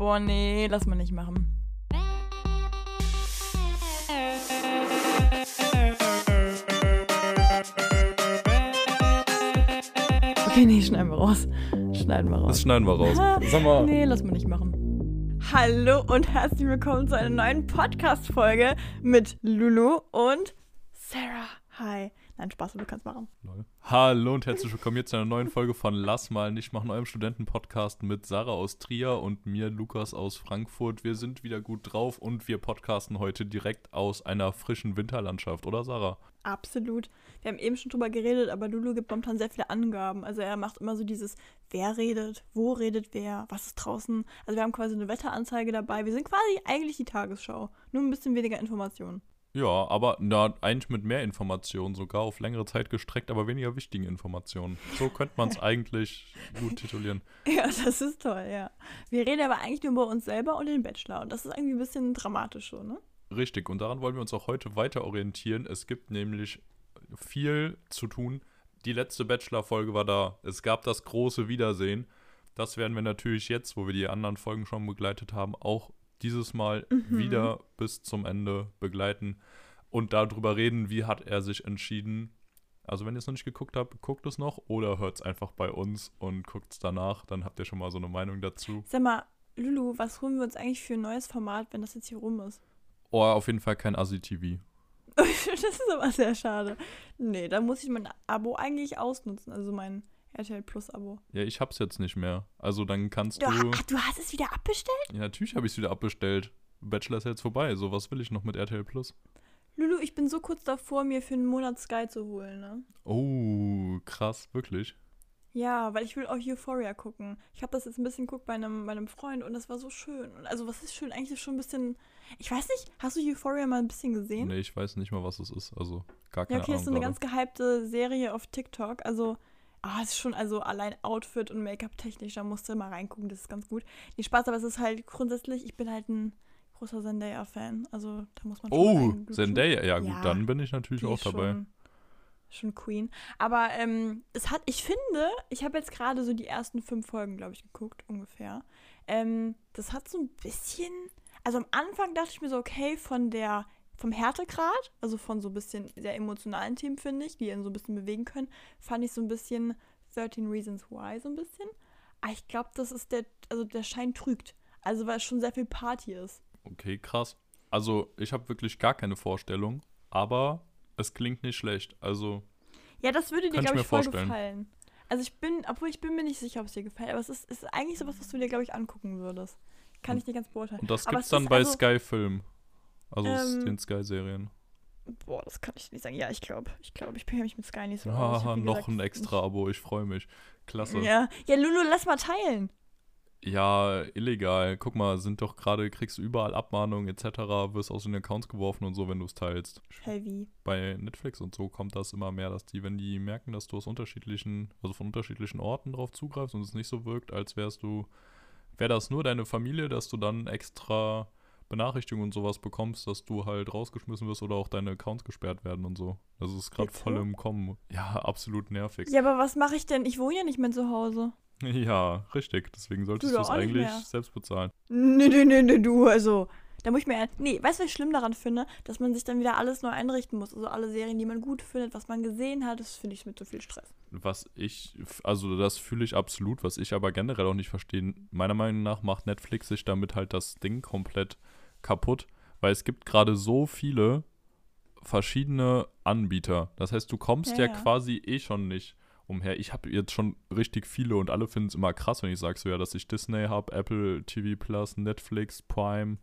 Boah, nee, lass mal nicht machen. Okay, nee, schneiden wir raus. Schneiden wir raus. Das schneiden wir raus. Sag mal. Nee, lass mal nicht machen. Hallo und herzlich willkommen zu einer neuen Podcast-Folge mit Lulu und Sarah. Hi. Nein, Spaß, du kannst machen. Lol. Hallo und herzlich willkommen hier zu einer neuen Folge von Lass mal nicht machen, eurem Studentenpodcast mit Sarah aus Trier und mir, Lukas aus Frankfurt. Wir sind wieder gut drauf und wir podcasten heute direkt aus einer frischen Winterlandschaft, oder Sarah? Absolut. Wir haben eben schon drüber geredet, aber Lulu gibt momentan sehr viele Angaben. Also er macht immer so dieses, wer redet, wo redet wer, was ist draußen. Also wir haben quasi eine Wetteranzeige dabei. Wir sind quasi eigentlich die Tagesschau. Nur ein bisschen weniger Informationen. Ja, aber na, eigentlich mit mehr Informationen, sogar auf längere Zeit gestreckt, aber weniger wichtigen Informationen. So könnte man es eigentlich gut titulieren. Ja, das ist toll, ja. Wir reden aber eigentlich nur über uns selber und den Bachelor. Und das ist irgendwie ein bisschen dramatisch so, ne? Richtig, und daran wollen wir uns auch heute weiter orientieren. Es gibt nämlich viel zu tun. Die letzte Bachelor-Folge war da. Es gab das große Wiedersehen. Das werden wir natürlich jetzt, wo wir die anderen Folgen schon begleitet haben, auch dieses Mal Mhm. wieder bis zum Ende begleiten und darüber reden, wie hat er sich entschieden. Also wenn ihr es noch nicht geguckt habt, guckt es noch oder hört es einfach bei uns und guckt es danach. Dann habt ihr schon mal so eine Meinung dazu. Sag mal, Lulu, was holen wir uns eigentlich für ein neues Format, wenn das jetzt hier rum ist? Oh, auf jeden Fall kein Asi-TV. das ist aber sehr schade. Nee, da muss ich mein Abo eigentlich ausnutzen, also mein RTL Plus Abo. Ja, ich hab's jetzt nicht mehr. Also dann kannst Du, du. ach, du hast es wieder abbestellt? Ja, natürlich habe ich es wieder abbestellt. Bachelor ist jetzt vorbei. So, was will ich noch mit RTL Plus? Lulu, ich bin so kurz davor, mir für einen Monat Sky zu holen, ne? Oh, krass, wirklich. Ja, weil ich will auch Euphoria gucken. Ich habe das jetzt ein bisschen geguckt bei einem, bei einem Freund und das war so schön. Also was ist schön? Eigentlich ist schon ein bisschen... Ich weiß nicht, hast du Euphoria mal ein bisschen gesehen? Nee, ich weiß nicht mal, was es ist. Also gar ja, keine okay, Ahnung. ist so eine gerade. ganz gehypte Serie auf TikTok. Also, ah, es ist schon, also allein Outfit und Make-up technisch, da musst du mal reingucken, das ist ganz gut. Nee, Spaß, aber es ist halt grundsätzlich, ich bin halt ein großer Zendaya-Fan. Also da muss man schon Oh. Zendaya. Ja, gut, Ja, dann bin ich natürlich auch dabei. Schon, schon Queen. Aber ähm, es hat, ich finde, ich habe jetzt gerade so die ersten fünf Folgen, glaube ich, geguckt, ungefähr. Ähm, das hat so ein bisschen. Also am Anfang dachte ich mir so, okay, von der, vom Härtegrad, also von so ein bisschen sehr emotionalen Themen, finde ich, die ihn so ein bisschen bewegen können, fand ich so ein bisschen 13 Reasons Why so ein bisschen. Aber ich glaube, das ist der, also der Schein trügt. Also weil es schon sehr viel Party ist. Okay, krass. Also, ich habe wirklich gar keine Vorstellung, aber es klingt nicht schlecht. Also, Ja, das würde dir, ich glaube mir ich, voll vorstellen. gefallen. Also ich bin, obwohl ich bin mir nicht sicher, ob es dir gefällt, aber es ist, ist eigentlich sowas, was du dir, glaube ich, angucken würdest. Kann ich dir ganz beurteilen. und das Aber gibt's es dann bei also- Sky Film. Also aus Ähm, den Sky-Serien. Boah, das kann ich nicht sagen. Ja, ich glaube, ich glaube, ich mich mit Sky nicht so aus. Ah, wie noch gesagt, ein extra Abo, ich freue mich. Klasse. Ja. ja, Lulu, lass mal teilen. Ja, illegal. Guck mal, sind doch gerade, kriegst du überall Abmahnungen etc., wirst aus den Accounts geworfen und so, wenn du es teilst. Wie? Bei Netflix und so kommt das immer mehr, dass die, wenn die merken, dass du aus unterschiedlichen, also von unterschiedlichen Orten drauf zugreifst und es nicht so wirkt, als wärst du, wäre das nur deine Familie, dass du dann extra Benachrichtigungen und sowas bekommst, dass du halt rausgeschmissen wirst oder auch deine Accounts gesperrt werden und so. Das ist gerade voll so? im Kommen. Ja, absolut nervig. Ja, aber was mache ich denn? Ich wohne ja nicht mehr zu Hause. Ja, richtig. Deswegen solltest Du nicht eigentlich selbst bezahlen. Nee, nee, nee, nee, du, also. Da muss ich mir. Nee, weißt du, was ich schlimm daran finde? Dass man sich dann wieder alles neu einrichten muss. Also alle Serien, die man gut findet, was man gesehen hat, das finde ich mit so viel Stress. Was ich, also das fühle ich absolut, was ich aber generell auch nicht verstehe. Meiner Meinung nach macht Netflix sich damit halt das Ding komplett kaputt, weil es gibt gerade so viele verschiedene Anbieter. Das heißt, du kommst Ja, ja, ja. quasi eh schon nicht umher. Ich habe jetzt schon richtig viele und alle finden es immer krass, wenn ich sage so, ja, dass ich Disney habe, Apple TV Plus, Netflix, Prime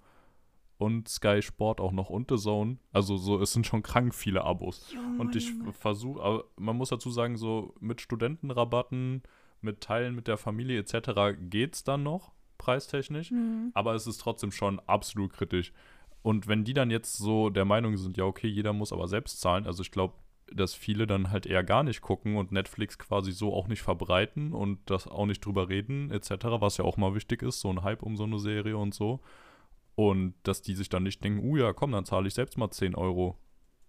und Sky Sport auch noch und The Zone. Also so, es sind schon krank viele Abos. Junge, Und ich versuche, aber man muss dazu sagen, so mit Studentenrabatten, mit Teilen mit der Familie etc. geht's dann noch, preistechnisch. Mhm. Aber es ist trotzdem schon absolut kritisch. Und wenn die dann jetzt so der Meinung sind, ja, okay, jeder muss aber selbst zahlen, also ich glaube, dass viele dann halt eher gar nicht gucken und Netflix quasi so auch nicht verbreiten und das auch nicht drüber reden, etc., was ja auch mal wichtig ist, so ein Hype um so eine Serie und so. Und dass die sich dann nicht denken, uh ja, komm, dann zahle ich selbst mal 10 Euro.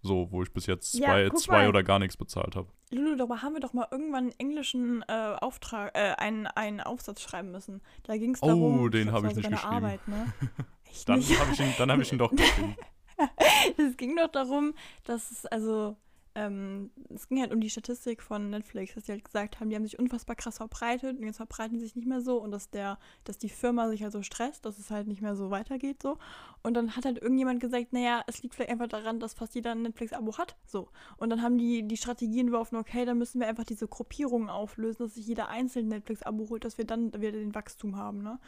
So, wo ich bis jetzt Ja, zwei, guck zwei mal. oder gar nichts bezahlt habe. Lulu, darüber haben wir doch mal irgendwann einen englischen äh, Auftrag, äh, einen, einen Aufsatz schreiben müssen. Da ging es Oh, darum, den glaub, hab das ich war nicht geschrieben. Arbeit, ne? Dann habe ich, ihn- dann hab ich ihn doch geschrieben. es ging doch darum, dass es also, ähm, es ging halt um die Statistik von Netflix, dass die halt gesagt haben, die haben sich unfassbar krass verbreitet und jetzt verbreiten die sich nicht mehr so und dass der, dass die Firma sich halt so stresst, dass es halt nicht mehr so weitergeht so. Und dann hat halt irgendjemand gesagt, naja, es liegt vielleicht einfach daran, dass fast jeder ein Netflix-Abo hat. So. Und dann haben die die Strategie entworfen, okay, dann müssen wir einfach diese Gruppierungen auflösen, dass sich jeder einzeln ein Netflix-Abo holt, dass wir dann wieder den Wachstum haben, ne?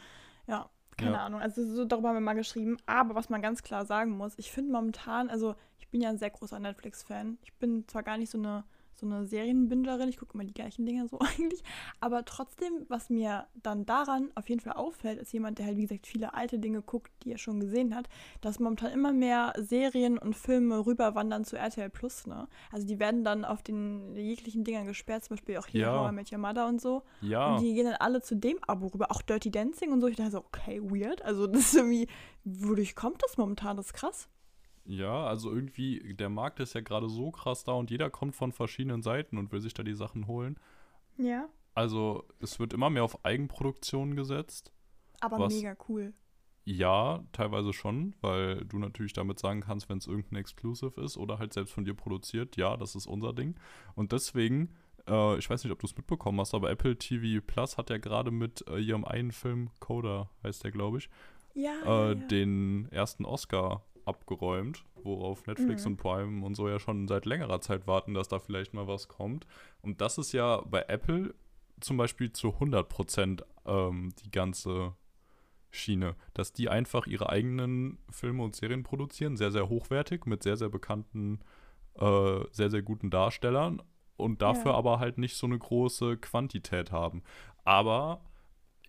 Ja. Keine Ja. Ahnung, also so darüber haben wir mal geschrieben. Aber was man ganz klar sagen muss, ich finde momentan, also bin ja ein sehr großer Netflix-Fan. Ich bin zwar gar nicht so eine, so eine Serienbingerin, ich gucke immer die gleichen Dinge so eigentlich, aber trotzdem, was mir dann daran auf jeden Fall auffällt, ist jemand, der halt, wie gesagt, viele alte Dinge guckt, die er schon gesehen hat, dass momentan immer mehr Serien und Filme rüberwandern zu RTL Plus, ne? Also die werden dann auf den jeglichen Dingern gesperrt, zum Beispiel auch hier Ja. How I Mother und so. Ja, Und die gehen dann alle zu dem Abo rüber. Auch Dirty Dancing und so. Ich dachte so, okay, weird. Also das ist irgendwie, wodurch kommt das momentan? Das ist krass. Ja, also irgendwie, der Markt ist ja gerade so krass da und jeder kommt von verschiedenen Seiten und will sich da die Sachen holen. Ja. Also es wird immer mehr auf Eigenproduktion gesetzt. Aber Was? mega cool. Ja, teilweise schon, weil du natürlich damit sagen kannst, wenn es irgendein Exclusive ist oder halt selbst von dir produziert, ja, das ist unser Ding. Und deswegen, äh, ich weiß nicht, ob du es mitbekommen hast, aber Apple TV Plus hat ja gerade mit äh, ihrem einen Film, Coda heißt der, glaube ich, Ja. äh, ja, ja. den ersten Oscar abgeräumt, worauf Netflix Mhm. und Prime und so ja schon seit längerer Zeit warten, dass da vielleicht mal was kommt. Und das ist ja bei Apple zum Beispiel zu 100% ähm, die ganze Schiene, dass die einfach ihre eigenen Filme und Serien produzieren, sehr, sehr hochwertig, mit sehr, sehr bekannten, äh, sehr, sehr guten Darstellern und dafür Ja. aber halt nicht so eine große Quantität haben. Aber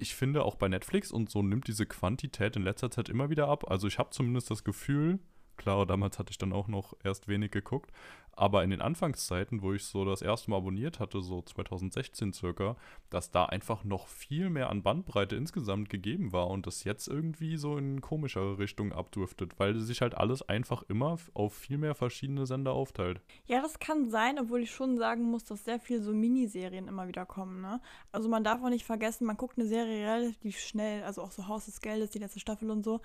ich finde auch bei Netflix und so nimmt diese Quantität in letzter Zeit immer wieder ab. Also ich habe zumindest das Gefühl, klar, damals hatte ich dann auch noch erst wenig geguckt, aber in den Anfangszeiten, wo ich so das erste Mal abonniert hatte, so 2016 circa, dass da einfach noch viel mehr an Bandbreite insgesamt gegeben war und das jetzt irgendwie so in komischere Richtung abdriftet, weil sich halt alles einfach immer auf viel mehr verschiedene Sender aufteilt. Ja, das kann sein, obwohl ich schon sagen muss, dass sehr viel so Miniserien immer wieder kommen, ne? Also man darf auch nicht vergessen, man guckt eine Serie relativ schnell, also auch so Haus des Geldes, die letzte Staffel und so.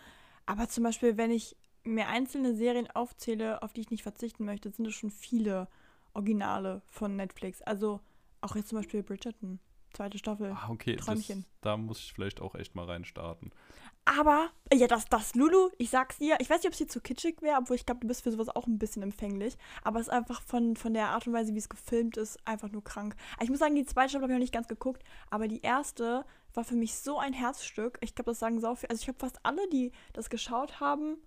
Aber zum Beispiel, wenn ich mir einzelne Serien aufzähle, auf die ich nicht verzichten möchte, sind es schon viele Originale von Netflix. Also auch jetzt zum Beispiel Bridgerton, zweite Staffel. Ah, okay, das, Träumchen. da muss ich vielleicht auch echt mal reinstarten. Aber, ja, das, das Lulu, ich sag's dir, ich weiß nicht, ob es dir zu kitschig wäre, obwohl ich glaube, du bist für sowas auch ein bisschen empfänglich. Aber es ist einfach von, von der Art und Weise, wie es gefilmt ist, einfach nur krank. Also Ich muss sagen, die zweite Staffel habe ich noch nicht ganz geguckt, aber die erste war für mich so ein Herzstück. Ich glaube, das sagen so viel. Also ich habe fast alle, die das geschaut haben,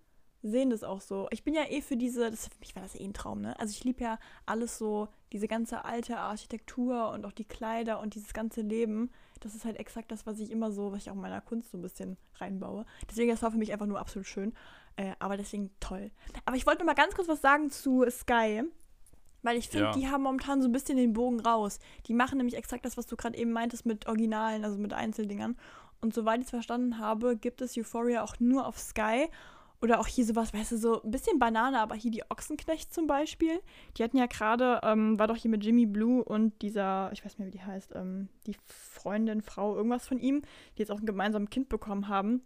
sehen das auch so. Ich bin ja eh für diese, das, für mich war das eh ein Traum, ne? Also ich liebe ja alles so, diese ganze alte Architektur und auch die Kleider und dieses ganze Leben. Das ist halt exakt das, was ich immer so, was ich auch in meiner Kunst so ein bisschen reinbaue. Deswegen, das war für mich einfach nur absolut schön. Äh, aber deswegen toll. Aber ich wollte noch mal ganz kurz was sagen zu Sky. Weil ich finde, Ja. die haben momentan so ein bisschen den Bogen raus. Die machen nämlich exakt das, was du gerade eben meintest mit Originalen, also mit Einzeldingern. Und soweit ich es verstanden habe, gibt es Euphoria auch nur auf Sky. Oder auch hier sowas, weißt du, so ein bisschen Banane, aber hier die Ochsenknecht zum Beispiel. Die hatten ja gerade, ähm, war doch hier mit Jimmy Blue und dieser, ich weiß nicht mehr, wie die heißt, ähm, die Freundin, Frau, irgendwas von ihm, die jetzt auch ein gemeinsames Kind bekommen haben.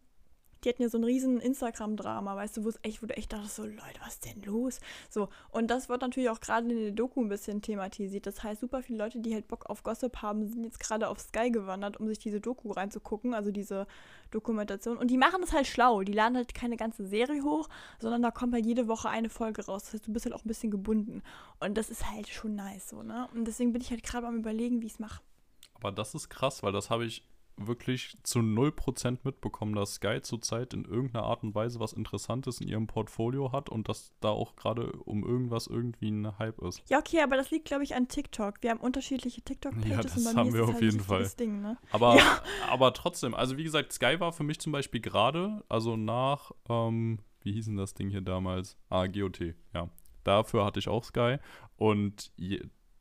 Die hatten ja so ein riesen Instagram-Drama, weißt du, wo es echt, wo du echt dachtest, so, Leute, was ist denn los? So, und das wird natürlich auch gerade in der Doku ein bisschen thematisiert. Das heißt, super viele Leute, die halt Bock auf Gossip haben, sind jetzt gerade auf Sky gewandert, um sich diese Doku reinzugucken, also diese Dokumentation. Und die machen das halt schlau. Die laden halt keine ganze Serie hoch, sondern da kommt halt jede Woche eine Folge raus. Das heißt, du bist halt auch ein bisschen gebunden. Und das ist halt schon nice, so, ne? Und deswegen bin ich halt gerade am überlegen, wie ich es mache. Aber das ist krass, weil das habe ich wirklich zu 0% mitbekommen, dass Sky zurzeit in irgendeiner Art und Weise was Interessantes in ihrem Portfolio hat und dass da auch gerade um irgendwas irgendwie ein Hype ist. Ja, okay, aber das liegt, glaube ich, an TikTok. Wir haben unterschiedliche TikTok-Pages Ja, das haben wir auf halt jeden Fall. Ding, ne? Aber, Ja. aber trotzdem, also wie gesagt, Sky war für mich zum Beispiel gerade, also nach, ähm, wie hieß denn das Ding hier damals? Ah, GOT, ja. Dafür hatte ich auch Sky und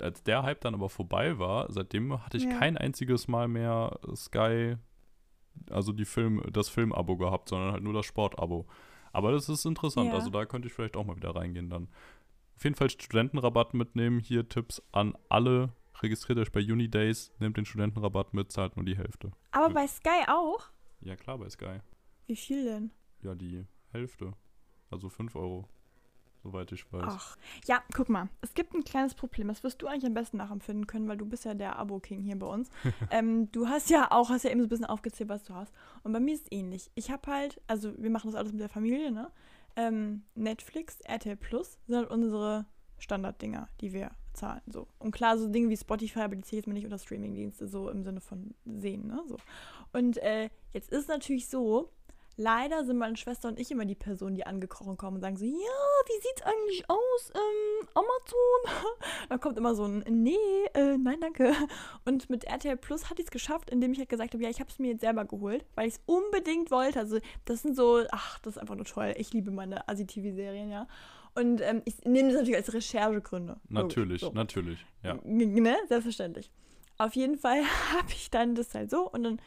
als der Hype dann aber vorbei war, seitdem hatte ich Ja. kein einziges Mal mehr Sky, also die Film, das Filmabo gehabt, sondern halt nur das Sportabo. Aber das ist interessant, Ja. also da könnte ich vielleicht auch mal wieder reingehen dann. Auf jeden Fall Studentenrabatt mitnehmen. Hier Tipps an alle. Registriert euch bei Unidays, nehmt den Studentenrabatt mit, zahlt nur die Hälfte. Aber bei Sky auch? Ja, klar, bei Sky. Wie viel denn? Ja, die Hälfte. Also 5 Euro. Soweit ich weiß. Ach, ja, guck mal. Es gibt ein kleines Problem. Das wirst du eigentlich am besten nachempfinden können, weil du bist ja der Abo-King hier bei uns. ähm, du hast ja auch, hast ja eben so ein bisschen aufgezählt, was du hast. Und bei mir ist es ähnlich. Ich habe halt, also wir machen das alles mit der Familie, ne? Ähm, Netflix, RTL Plus sind halt unsere Standarddinger, die wir zahlen. So. Und klar, so Dinge wie Spotify, aber die zählen jetzt mal nicht unter Streamingdienste, so im Sinne von sehen, ne? So. Und äh, jetzt ist natürlich so, leider sind meine Schwester und ich immer die Personen, die angekrochen kommen und sagen so, ja, wie sieht's eigentlich aus? Ähm, Amazon? Dann kommt immer so ein, nee, äh, nein, danke. Und mit RTL Plus hatte ich es geschafft, indem ich halt gesagt habe, ja, ich habe es mir jetzt selber geholt, weil ich es unbedingt wollte. Also das sind so, ach, das ist einfach nur toll. Ich liebe meine Asi-TV-Serien, ja. Und ähm, ich nehme das natürlich als Recherchegründe. Natürlich, so. natürlich, ja. Ne? Selbstverständlich. Auf jeden Fall habe ich dann das halt so und dann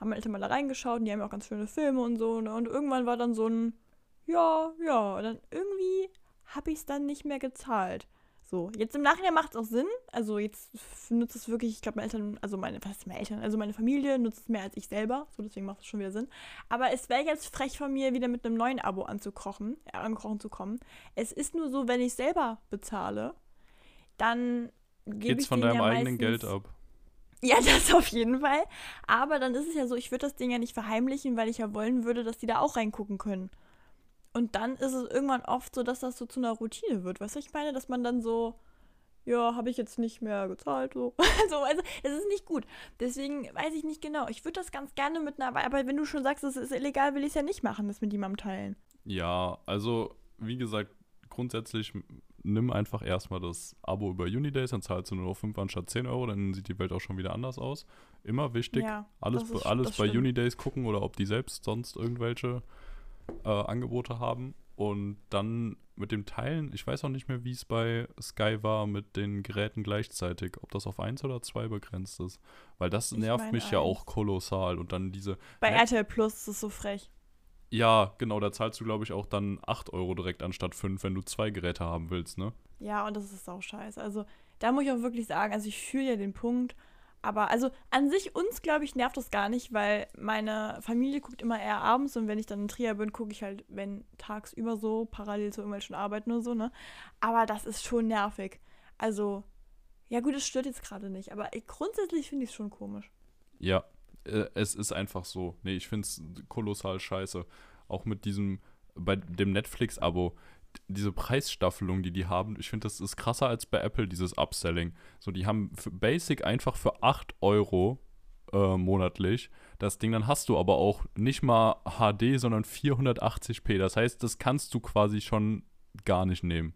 haben meine Eltern mal da reingeschaut und die haben auch ganz schöne Filme und so. Ne? Und irgendwann war dann so ein, ja, ja. Und dann irgendwie habe ich es dann nicht mehr gezahlt. So, jetzt im Nachhinein macht es auch Sinn. Also jetzt nutzt es wirklich, ich glaube, meine Eltern, also meine, was ist meine Eltern? Also meine Familie nutzt es mehr als ich selber. So, deswegen macht es schon wieder Sinn. Aber es wäre jetzt frech von mir, wieder mit einem neuen Abo anzukrochen, äh, angekrochen zu kommen. Es ist nur so, wenn ich selber bezahle, dann gebe ich von deinem ja eigenen Geld ab. Ja, das auf jeden Fall. Aber dann ist es ja so, ich würde das Ding ja nicht verheimlichen, weil ich ja wollen würde, dass die da auch reingucken können. Und dann ist es irgendwann oft so, dass das so zu einer Routine wird. Weißt du, ich meine, dass man dann so, ja, habe ich jetzt nicht mehr gezahlt. So. so, also, es ist nicht gut. Deswegen weiß ich nicht genau. Ich würde das ganz gerne mit einer, aber wenn du schon sagst, es ist illegal, will ich es ja nicht machen, das mit jemandem teilen. Ja, also, wie gesagt, grundsätzlich nimm einfach erstmal das Abo über Unidays, dann zahlst du nur noch 5 anstatt 10 Euro, dann sieht die Welt auch schon wieder anders aus. Immer wichtig, ja, alles, ist, alles bei stimmt. Unidays gucken oder ob die selbst sonst irgendwelche äh, Angebote haben. Und dann mit dem Teilen, ich weiß auch nicht mehr, wie es bei Sky war mit den Geräten gleichzeitig, ob das auf eins oder zwei begrenzt ist. Weil das ich nervt mich eins. ja auch kolossal. Und dann diese. Bei RTL Plus ist es so frech. Ja, genau, da zahlst du, glaube ich, auch dann 8 Euro direkt anstatt 5, wenn du zwei Geräte haben willst, ne? Ja, und das ist auch scheiße. Also, da muss ich auch wirklich sagen, also ich fühle ja den Punkt, aber also an sich uns, glaube ich, nervt das gar nicht, weil meine Familie guckt immer eher abends und wenn ich dann in Trier bin, gucke ich halt, wenn tagsüber so, parallel zu irgendwelchen Arbeiten oder so, ne? Aber das ist schon nervig. Also, ja gut, es stört jetzt gerade nicht, aber ich, grundsätzlich finde ich es schon komisch. Ja, äh, es ist einfach so. Nee, ich finde es kolossal scheiße. Auch mit diesem, bei dem Netflix-Abo, diese Preisstaffelung, die die haben, ich finde, das ist krasser als bei Apple, dieses Upselling. So, die haben für Basic einfach für 8 Euro äh, monatlich das Ding, dann hast du aber auch nicht mal HD, sondern 480p. Das heißt, das kannst du quasi schon gar nicht nehmen.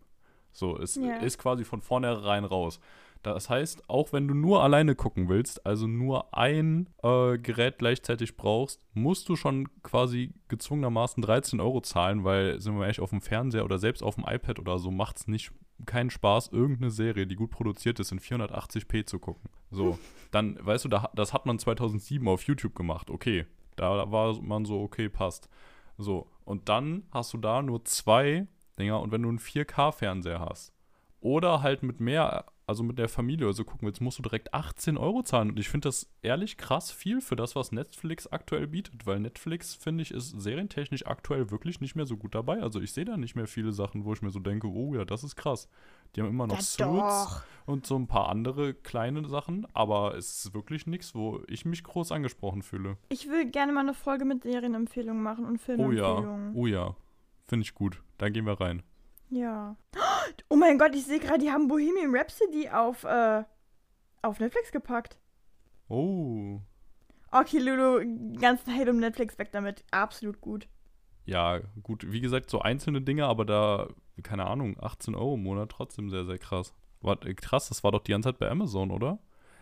So, es yeah. ist quasi von vornherein raus. Das heißt, auch wenn du nur alleine gucken willst, also nur ein äh, Gerät gleichzeitig brauchst, musst du schon quasi gezwungenermaßen 13 Euro zahlen, weil, sind wir ehrlich, auf dem Fernseher oder selbst auf dem iPad oder so macht es nicht keinen Spaß, irgendeine Serie, die gut produziert ist, in 480p zu gucken. So, dann, weißt du, da, das hat man 2007 auf YouTube gemacht. Okay, da war man so, okay, passt. So, und dann hast du da nur zwei Dinger und wenn du einen 4K-Fernseher hast oder halt mit mehr also mit der Familie oder so gucken willst, musst du direkt 18 Euro zahlen. Und ich finde das ehrlich krass viel für das, was Netflix aktuell bietet, weil Netflix, finde ich, ist serientechnisch aktuell wirklich nicht mehr so gut dabei. Also ich sehe da nicht mehr viele Sachen, wo ich mir so denke, oh ja, das ist krass. Die haben immer noch ja, Suits und so ein paar andere kleine Sachen, aber es ist wirklich nichts, wo ich mich groß angesprochen fühle. Ich will gerne mal eine Folge mit Serienempfehlungen machen und Filmempfehlungen. Oh ja, oh ja. Finde ich gut. Dann gehen wir rein. Ja. Oh mein Gott, ich sehe gerade, die haben Bohemian Rhapsody auf, äh, auf Netflix gepackt. Oh. Okay, Lulu, ganzen Hate um Netflix weg damit. Absolut gut. Ja, gut. Wie gesagt, so einzelne Dinge, aber da, keine Ahnung, 18 Euro im Monat, trotzdem sehr, sehr krass. War, äh, krass, das war doch die ganze Zeit bei Amazon, oder?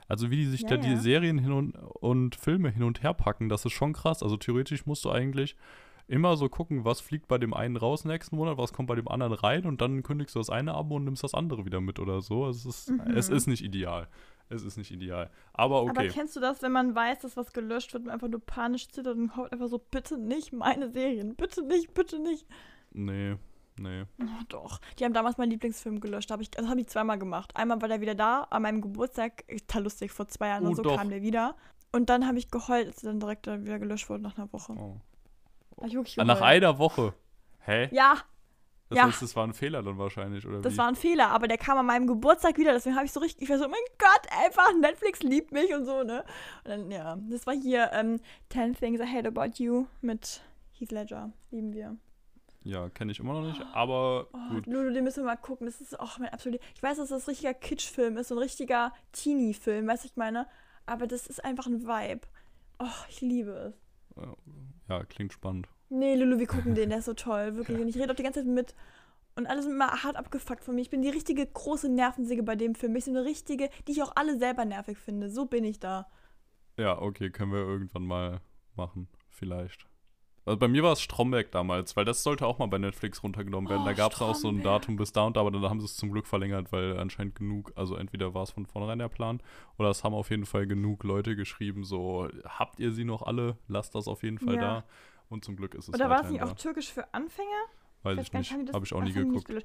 Also wie die sich ja, da ja. die Serien hin und, und Filme hin und her packen, das ist schon krass. Also theoretisch musst du eigentlich immer so gucken, was fliegt bei dem einen raus nächsten Monat, was kommt bei dem anderen rein und dann kündigst du das eine ab und nimmst das andere wieder mit oder so. Es ist, mhm. es ist nicht ideal. Es ist nicht ideal. Aber okay. Aber kennst du das, wenn man weiß, dass was gelöscht wird und einfach nur panisch zittert und haut einfach so, bitte nicht meine Serien, bitte nicht, bitte nicht. Nee, Nee. Oh, doch. Die haben damals meinen Lieblingsfilm gelöscht. Hab ich, das habe ich zweimal gemacht. Einmal war der wieder da, an meinem Geburtstag. Total lustig, vor zwei Jahren Oh, und so doch. kam der wieder. Und dann habe ich geheult, als er dann direkt wieder gelöscht wurde nach einer Woche. Oh. Hab ich wirklich Ah, Nach einer Woche. Hä? Ja, Das ja. heißt, das war ein Fehler dann wahrscheinlich, oder das wie? war ein Fehler, aber der kam an meinem Geburtstag wieder. Deswegen habe ich so richtig, ich war so, oh mein Gott, einfach Netflix liebt mich und so, ne? Und dann, ja, das war hier ähm, 10 Things I Hate About You mit Heath Ledger. Lieben wir. ja, kenne ich immer noch nicht, aber Oh, gut. Lulu, den müssen wir mal gucken. Das ist auch mein absolut. Ich weiß, dass das ein richtiger Kitsch-Film ist, so ein richtiger Teenie-Film, weißt du, ich meine? Aber das ist einfach ein Vibe. Oh, ich liebe es. Ja, klingt spannend. Nee, Lulu, wir gucken den, der ist so toll, wirklich. Und ich rede auch die ganze Zeit mit. Und alle sind immer hart abgefuckt von mir. Ich bin die richtige große Nervensäge bei dem Film. Ich bin eine richtige, die ich auch alle selber nervig finde. So bin ich da. Ja, okay, können wir irgendwann mal machen, vielleicht. Also bei mir war es Stromberg damals, weil das sollte auch mal bei Netflix runtergenommen werden. Oh, da gab es auch so ein. Datum bis da und da, aber dann haben sie es zum Glück verlängert, weil anscheinend genug, also entweder war es von vornherein der Plan oder es haben auf jeden Fall genug Leute geschrieben, so, habt ihr sie noch alle? Lasst das auf jeden Fall Ja. da. Und zum Glück ist es Oder war weiterhin nicht auch türkisch für Anfänger? da. Weiß ich gar nicht, habe ich auch nie geguckt.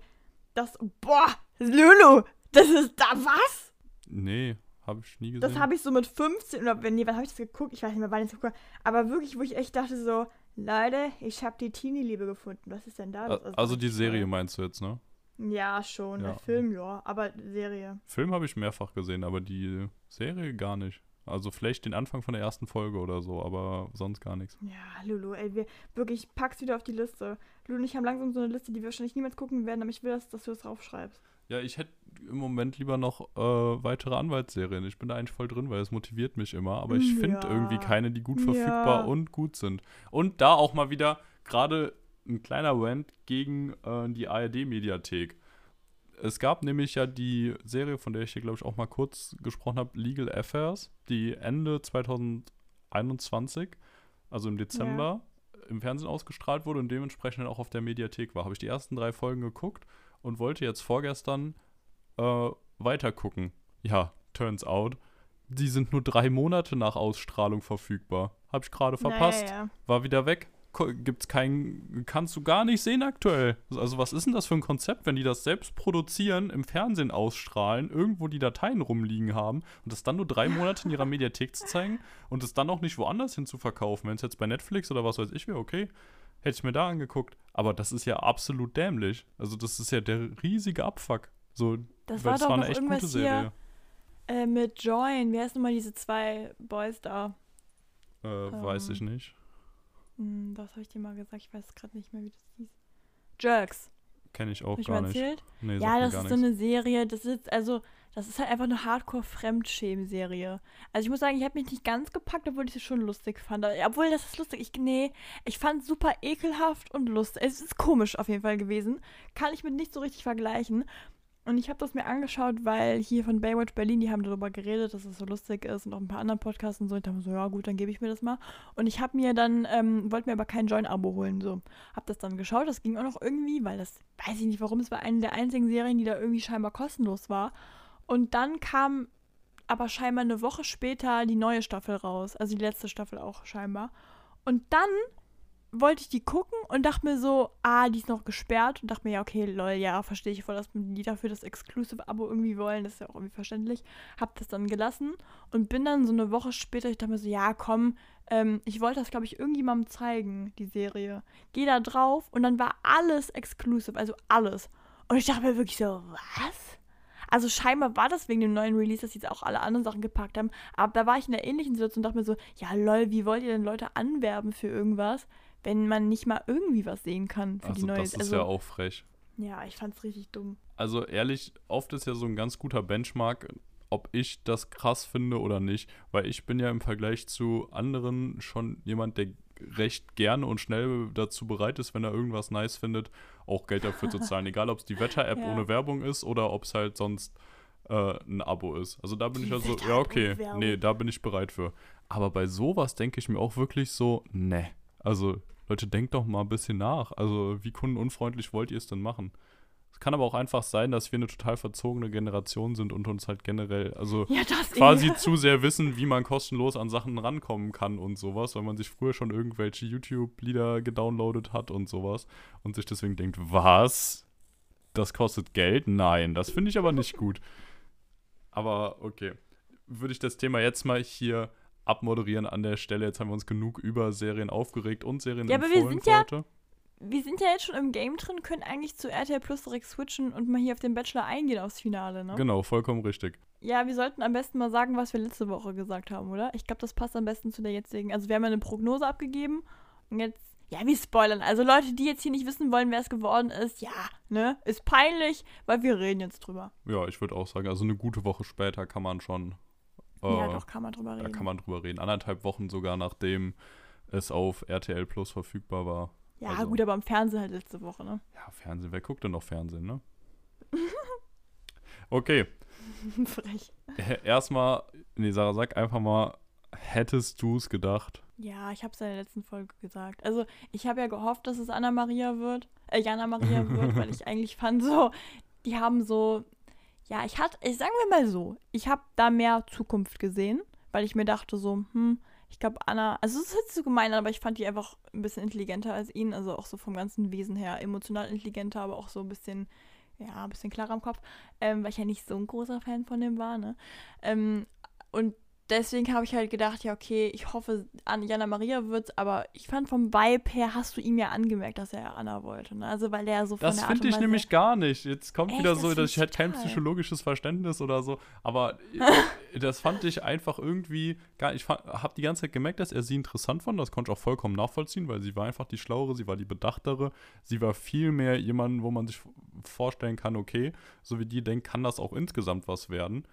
Das, boah, Lulu, das ist da was? Nee, habe ich nie gesehen. Das habe ich so mit 15 oder wenn, nee, wann habe ich das geguckt? Ich weiß nicht mehr, wann ich das geguckt habe. Aber wirklich, wo ich echt dachte so, Leute, ich habe die Teenie-Liebe gefunden. Was ist denn da? los? A- also die Serie meinst du jetzt, ne? Ja, schon. Ja. Der Film, ja. Aber Serie. Film habe ich mehrfach gesehen, aber die Serie gar nicht. Also vielleicht den Anfang von der ersten Folge oder so, aber sonst gar nichts. Ja, Lulu, ey, wir, wirklich, ich pack's wieder auf die Liste. Lulu und ich haben langsam so eine Liste, die wir wahrscheinlich niemals gucken werden, aber ich will, dass, dass du das draufschreibst. Ja, ich hätte im Moment lieber noch äh, weitere Anwaltsserien. Ich bin da eigentlich voll drin, weil es motiviert mich immer. Aber ich finde Ja. irgendwie keine, die gut Ja. verfügbar und gut sind. Und da auch mal wieder gerade ein kleiner Rant gegen äh, die ARD-Mediathek. Es gab nämlich ja die Serie, von der ich hier, glaube ich, auch mal kurz gesprochen habe, Legal Affairs, die Ende 2021, also im Dezember, im Fernsehen ausgestrahlt wurde und dementsprechend auch auf der Mediathek war. Habe ich die ersten drei Folgen geguckt und wollte jetzt vorgestern äh, weitergucken. Ja, turns out, die sind nur drei Monate nach Ausstrahlung verfügbar. Habe ich gerade verpasst. Naja. War wieder weg. Gibt's kein, kannst du gar nicht sehen aktuell. Also was ist denn das für ein Konzept, wenn die das selbst produzieren, im Fernsehen ausstrahlen, irgendwo die Dateien rumliegen haben und das dann nur drei Monate in ihrer Mediathek zu zeigen und es dann auch nicht woanders hin zu verkaufen. Wenn es jetzt bei Netflix oder was weiß ich wäre, okay, hätte ich mir da angeguckt. Aber das ist ja absolut dämlich. Also das ist ja der riesige Abfuck. So, Das war doch noch echt irgendwas hier äh, mit Join. Wie heißen nochmal diese zwei Boys da? Äh, weiß Ähm, ich nicht. Hm, das habe ich dir mal gesagt. Ich weiß gerade nicht mehr, wie das hieß. Jerks. Kenne ich auch Hab ich gar mal nicht. erzählt? Nee, Ja, das ist so eine Serie, das ist, also, das ist halt einfach eine Hardcore-Fremdschämen-Serie. Also ich muss sagen, ich habe mich nicht ganz gepackt, obwohl ich es schon lustig fand. Obwohl, das ist lustig. Ich, nee, ich fand es super ekelhaft und lustig. Es ist komisch auf jeden Fall gewesen. Kann ich mit nicht so richtig vergleichen. Und ich habe das mir angeschaut, weil hier von Baywatch Berlin, die haben darüber geredet, dass es so lustig ist und auch ein paar anderen Podcasts und so. Ich dachte mir so, ja gut, dann gebe ich mir das mal. Und ich habe mir dann, ähm, wollte mir aber kein Join-Abo holen, so. Hab das dann geschaut, das ging auch noch irgendwie, weil das, weiß ich nicht warum, es war eine der einzigen Serien, die da irgendwie scheinbar kostenlos war. Und dann kam aber scheinbar eine Woche später die neue Staffel raus, also die letzte Staffel auch scheinbar. Und dann wollte ich die gucken und dachte mir so, ah, die ist noch gesperrt und dachte mir, ja, okay, lol, ja, verstehe ich voll, dass die dafür das Exclusive-Abo irgendwie wollen, das ist ja auch irgendwie verständlich. Hab das dann gelassen und bin dann so eine Woche später, ich dachte mir so, ja, komm, ähm, ich wollte das, glaube ich, irgendjemandem zeigen, die Serie. Geh da drauf und dann war alles exclusive, also alles. Und ich dachte mir wirklich so, was? Also scheinbar war das wegen dem neuen Release, dass sie jetzt auch alle anderen Sachen gepackt haben. Aber da war ich in der ähnlichen Situation und dachte mir so, ja lol, wie wollt ihr denn Leute anwerben für irgendwas, wenn man nicht mal irgendwie was sehen kann für die Also neue das ist also, ja auch frech. ja, ich fand's richtig dumm. Also ehrlich, oft ist ja so ein ganz guter Benchmark, ob ich das krass finde oder nicht. Weil ich bin ja im Vergleich zu anderen schon jemand, der recht gerne und schnell dazu bereit ist, wenn er irgendwas nice findet, auch Geld dafür zu zahlen. Egal, ob es die Wetter-App Ja. ohne Werbung ist oder ob es halt sonst äh, ein Abo ist. Also da bin Die ich also, ja okay, nee, da bin ich bereit für. Aber bei sowas denke ich mir auch wirklich so, ne. Also Leute, denkt doch mal ein bisschen nach. Also wie kundenunfreundlich wollt ihr es denn machen? Es kann aber auch einfach sein, dass wir eine total verzogene Generation sind und uns halt generell, also Ja, quasi zu sehr wissen, wie man kostenlos an Sachen rankommen kann und sowas, weil man sich früher schon irgendwelche YouTube-Lieder gedownloadet hat und sowas und sich deswegen denkt, was? Das kostet Geld? Nein, das finde ich aber nicht gut. Aber okay. Würde ich das Thema jetzt mal hier abmoderieren an der Stelle. Jetzt haben wir uns genug über Serien aufgeregt und Serien Ja, aber wir empfohlen sind ja- heute. Wir sind ja jetzt schon im Game drin, können eigentlich zu RTL Plus direkt switchen und mal hier auf den Bachelor eingehen aufs Finale, ne? Genau, vollkommen richtig. Ja, wir sollten am besten mal sagen, was wir letzte Woche gesagt haben, oder? Ich glaube, das passt am besten zu der jetzigen. Also wir haben ja eine Prognose abgegeben und jetzt, ja, wir spoilern. Also Leute, die jetzt hier nicht wissen wollen, wer es geworden ist, ja, ne, ist peinlich, weil wir reden jetzt drüber. Ja, ich würde auch sagen, also eine gute Woche später kann man schon. Äh, ja, doch, kann man drüber Da reden. kann man drüber reden. Anderthalb Wochen sogar nachdem es auf RTL Plus verfügbar war. Ja, also- gut, aber im Fernsehen halt letzte Woche, ne? Ja, Fernsehen, wer guckt denn noch Fernsehen, ne? Okay, Frech. erstmal, nee, Sarah, sag einfach mal, hättest du es gedacht? Ja, ich habe es in der letzten Folge gesagt. Also, ich habe ja gehofft, dass es Anna Maria wird, äh, Jana Maria wird, weil ich eigentlich fand so, die haben so, ja, ich hatte, ich sagen wir mal so, ich habe da mehr Zukunft gesehen, weil ich mir dachte so, hm, ich glaube Anna, also es ist jetzt so gemein, aber ich fand die einfach ein bisschen intelligenter als ihn, also auch so vom ganzen Wesen her, emotional intelligenter, aber auch so ein bisschen, ja, ein bisschen klarer im Kopf, ähm, weil ich ja nicht so ein großer Fan von dem war, ne? Ähm, und deswegen habe ich halt gedacht, ja, okay, ich hoffe, an Jana Maria wird's, aber ich fand vom Vibe her hast du ihm ja angemerkt, dass er Anna wollte. Ne? Also weil der so von Das finde ich nämlich gar nicht. Jetzt kommt Echt? wieder so, dass ich hätte kein total. psychologisches Verständnis oder so. Aber äh, das fand ich einfach irgendwie gar Ich habe die ganze Zeit gemerkt, dass er sie interessant fand. Das konnte ich auch vollkommen nachvollziehen, weil sie war einfach die Schlauere, sie war die Bedachtere. Sie war viel mehr jemand, wo man sich vorstellen kann, okay, so wie die denkt, kann das auch insgesamt was werden.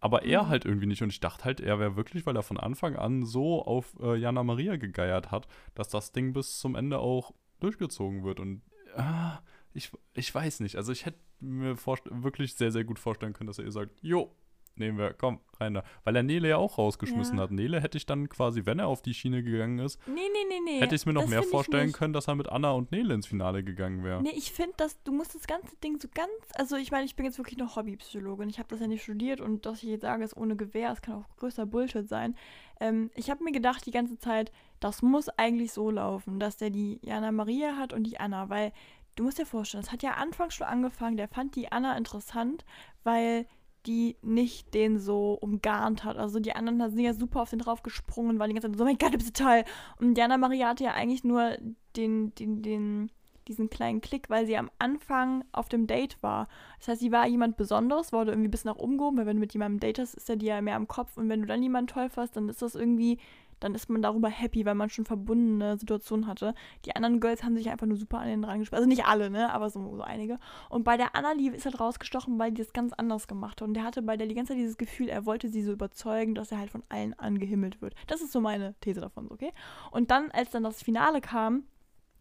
Aber er Mhm. halt irgendwie nicht. Und ich dachte halt, er wäre wirklich, weil er von Anfang an so auf äh, Jana Maria gegeiert hat, dass das Ding bis zum Ende auch durchgezogen wird. Und ah, ich, ich weiß nicht. Also ich hätte mir wirklich sehr, sehr gut vorstellen können, dass er ihr sagt, jo, nehmen wir, komm, rein da. Weil er Nele ja auch rausgeschmissen Ja. hat. Nele hätte ich dann quasi, wenn er auf die Schiene gegangen ist, Nee, nee, nee, hätte ich es mir noch das mehr vorstellen können, dass er mit Anna und Nele ins Finale gegangen wäre. Nee, ich finde, dass du musst das ganze Ding so ganz, also ich meine, ich bin jetzt wirklich noch Hobbypsychologin, ich habe das ja nicht studiert und dass ich jetzt sage, ist ohne Gewehr, es kann auch größter Bullshit sein. Ähm, ich habe mir gedacht die ganze Zeit, das muss eigentlich so laufen, dass der die Jana Maria hat und die Anna, weil du musst dir vorstellen, es hat ja anfangs schon angefangen, der fand die Anna interessant, weil die nicht den so umgarnt hat. Also die anderen sind ja super auf den drauf gesprungen, weil die ganze Zeit so, oh mein Gott, du bist toll. Und Jana Maria hatte ja eigentlich nur den, den, den, diesen kleinen Klick, weil sie am Anfang auf dem Date war. Das heißt, sie war jemand Besonderes, wurde irgendwie bis nach oben gehoben, weil wenn du mit jemandem datest, ist er dir ja mehr am Kopf und wenn du dann jemanden toll fährst, dann ist das irgendwie, dann ist man darüber happy, weil man schon verbundene Situationen hatte. Die anderen Girls haben sich einfach nur super an den rangespielt. Also nicht alle, ne, aber so, so einige. Und bei der Anna, die ist halt rausgestochen, weil die das ganz anders gemacht hat. Und der hatte bei der die ganze Zeit dieses Gefühl, er wollte sie so überzeugen, dass er halt von allen angehimmelt wird. Das ist so meine These davon, okay? Und dann, als dann das Finale kam,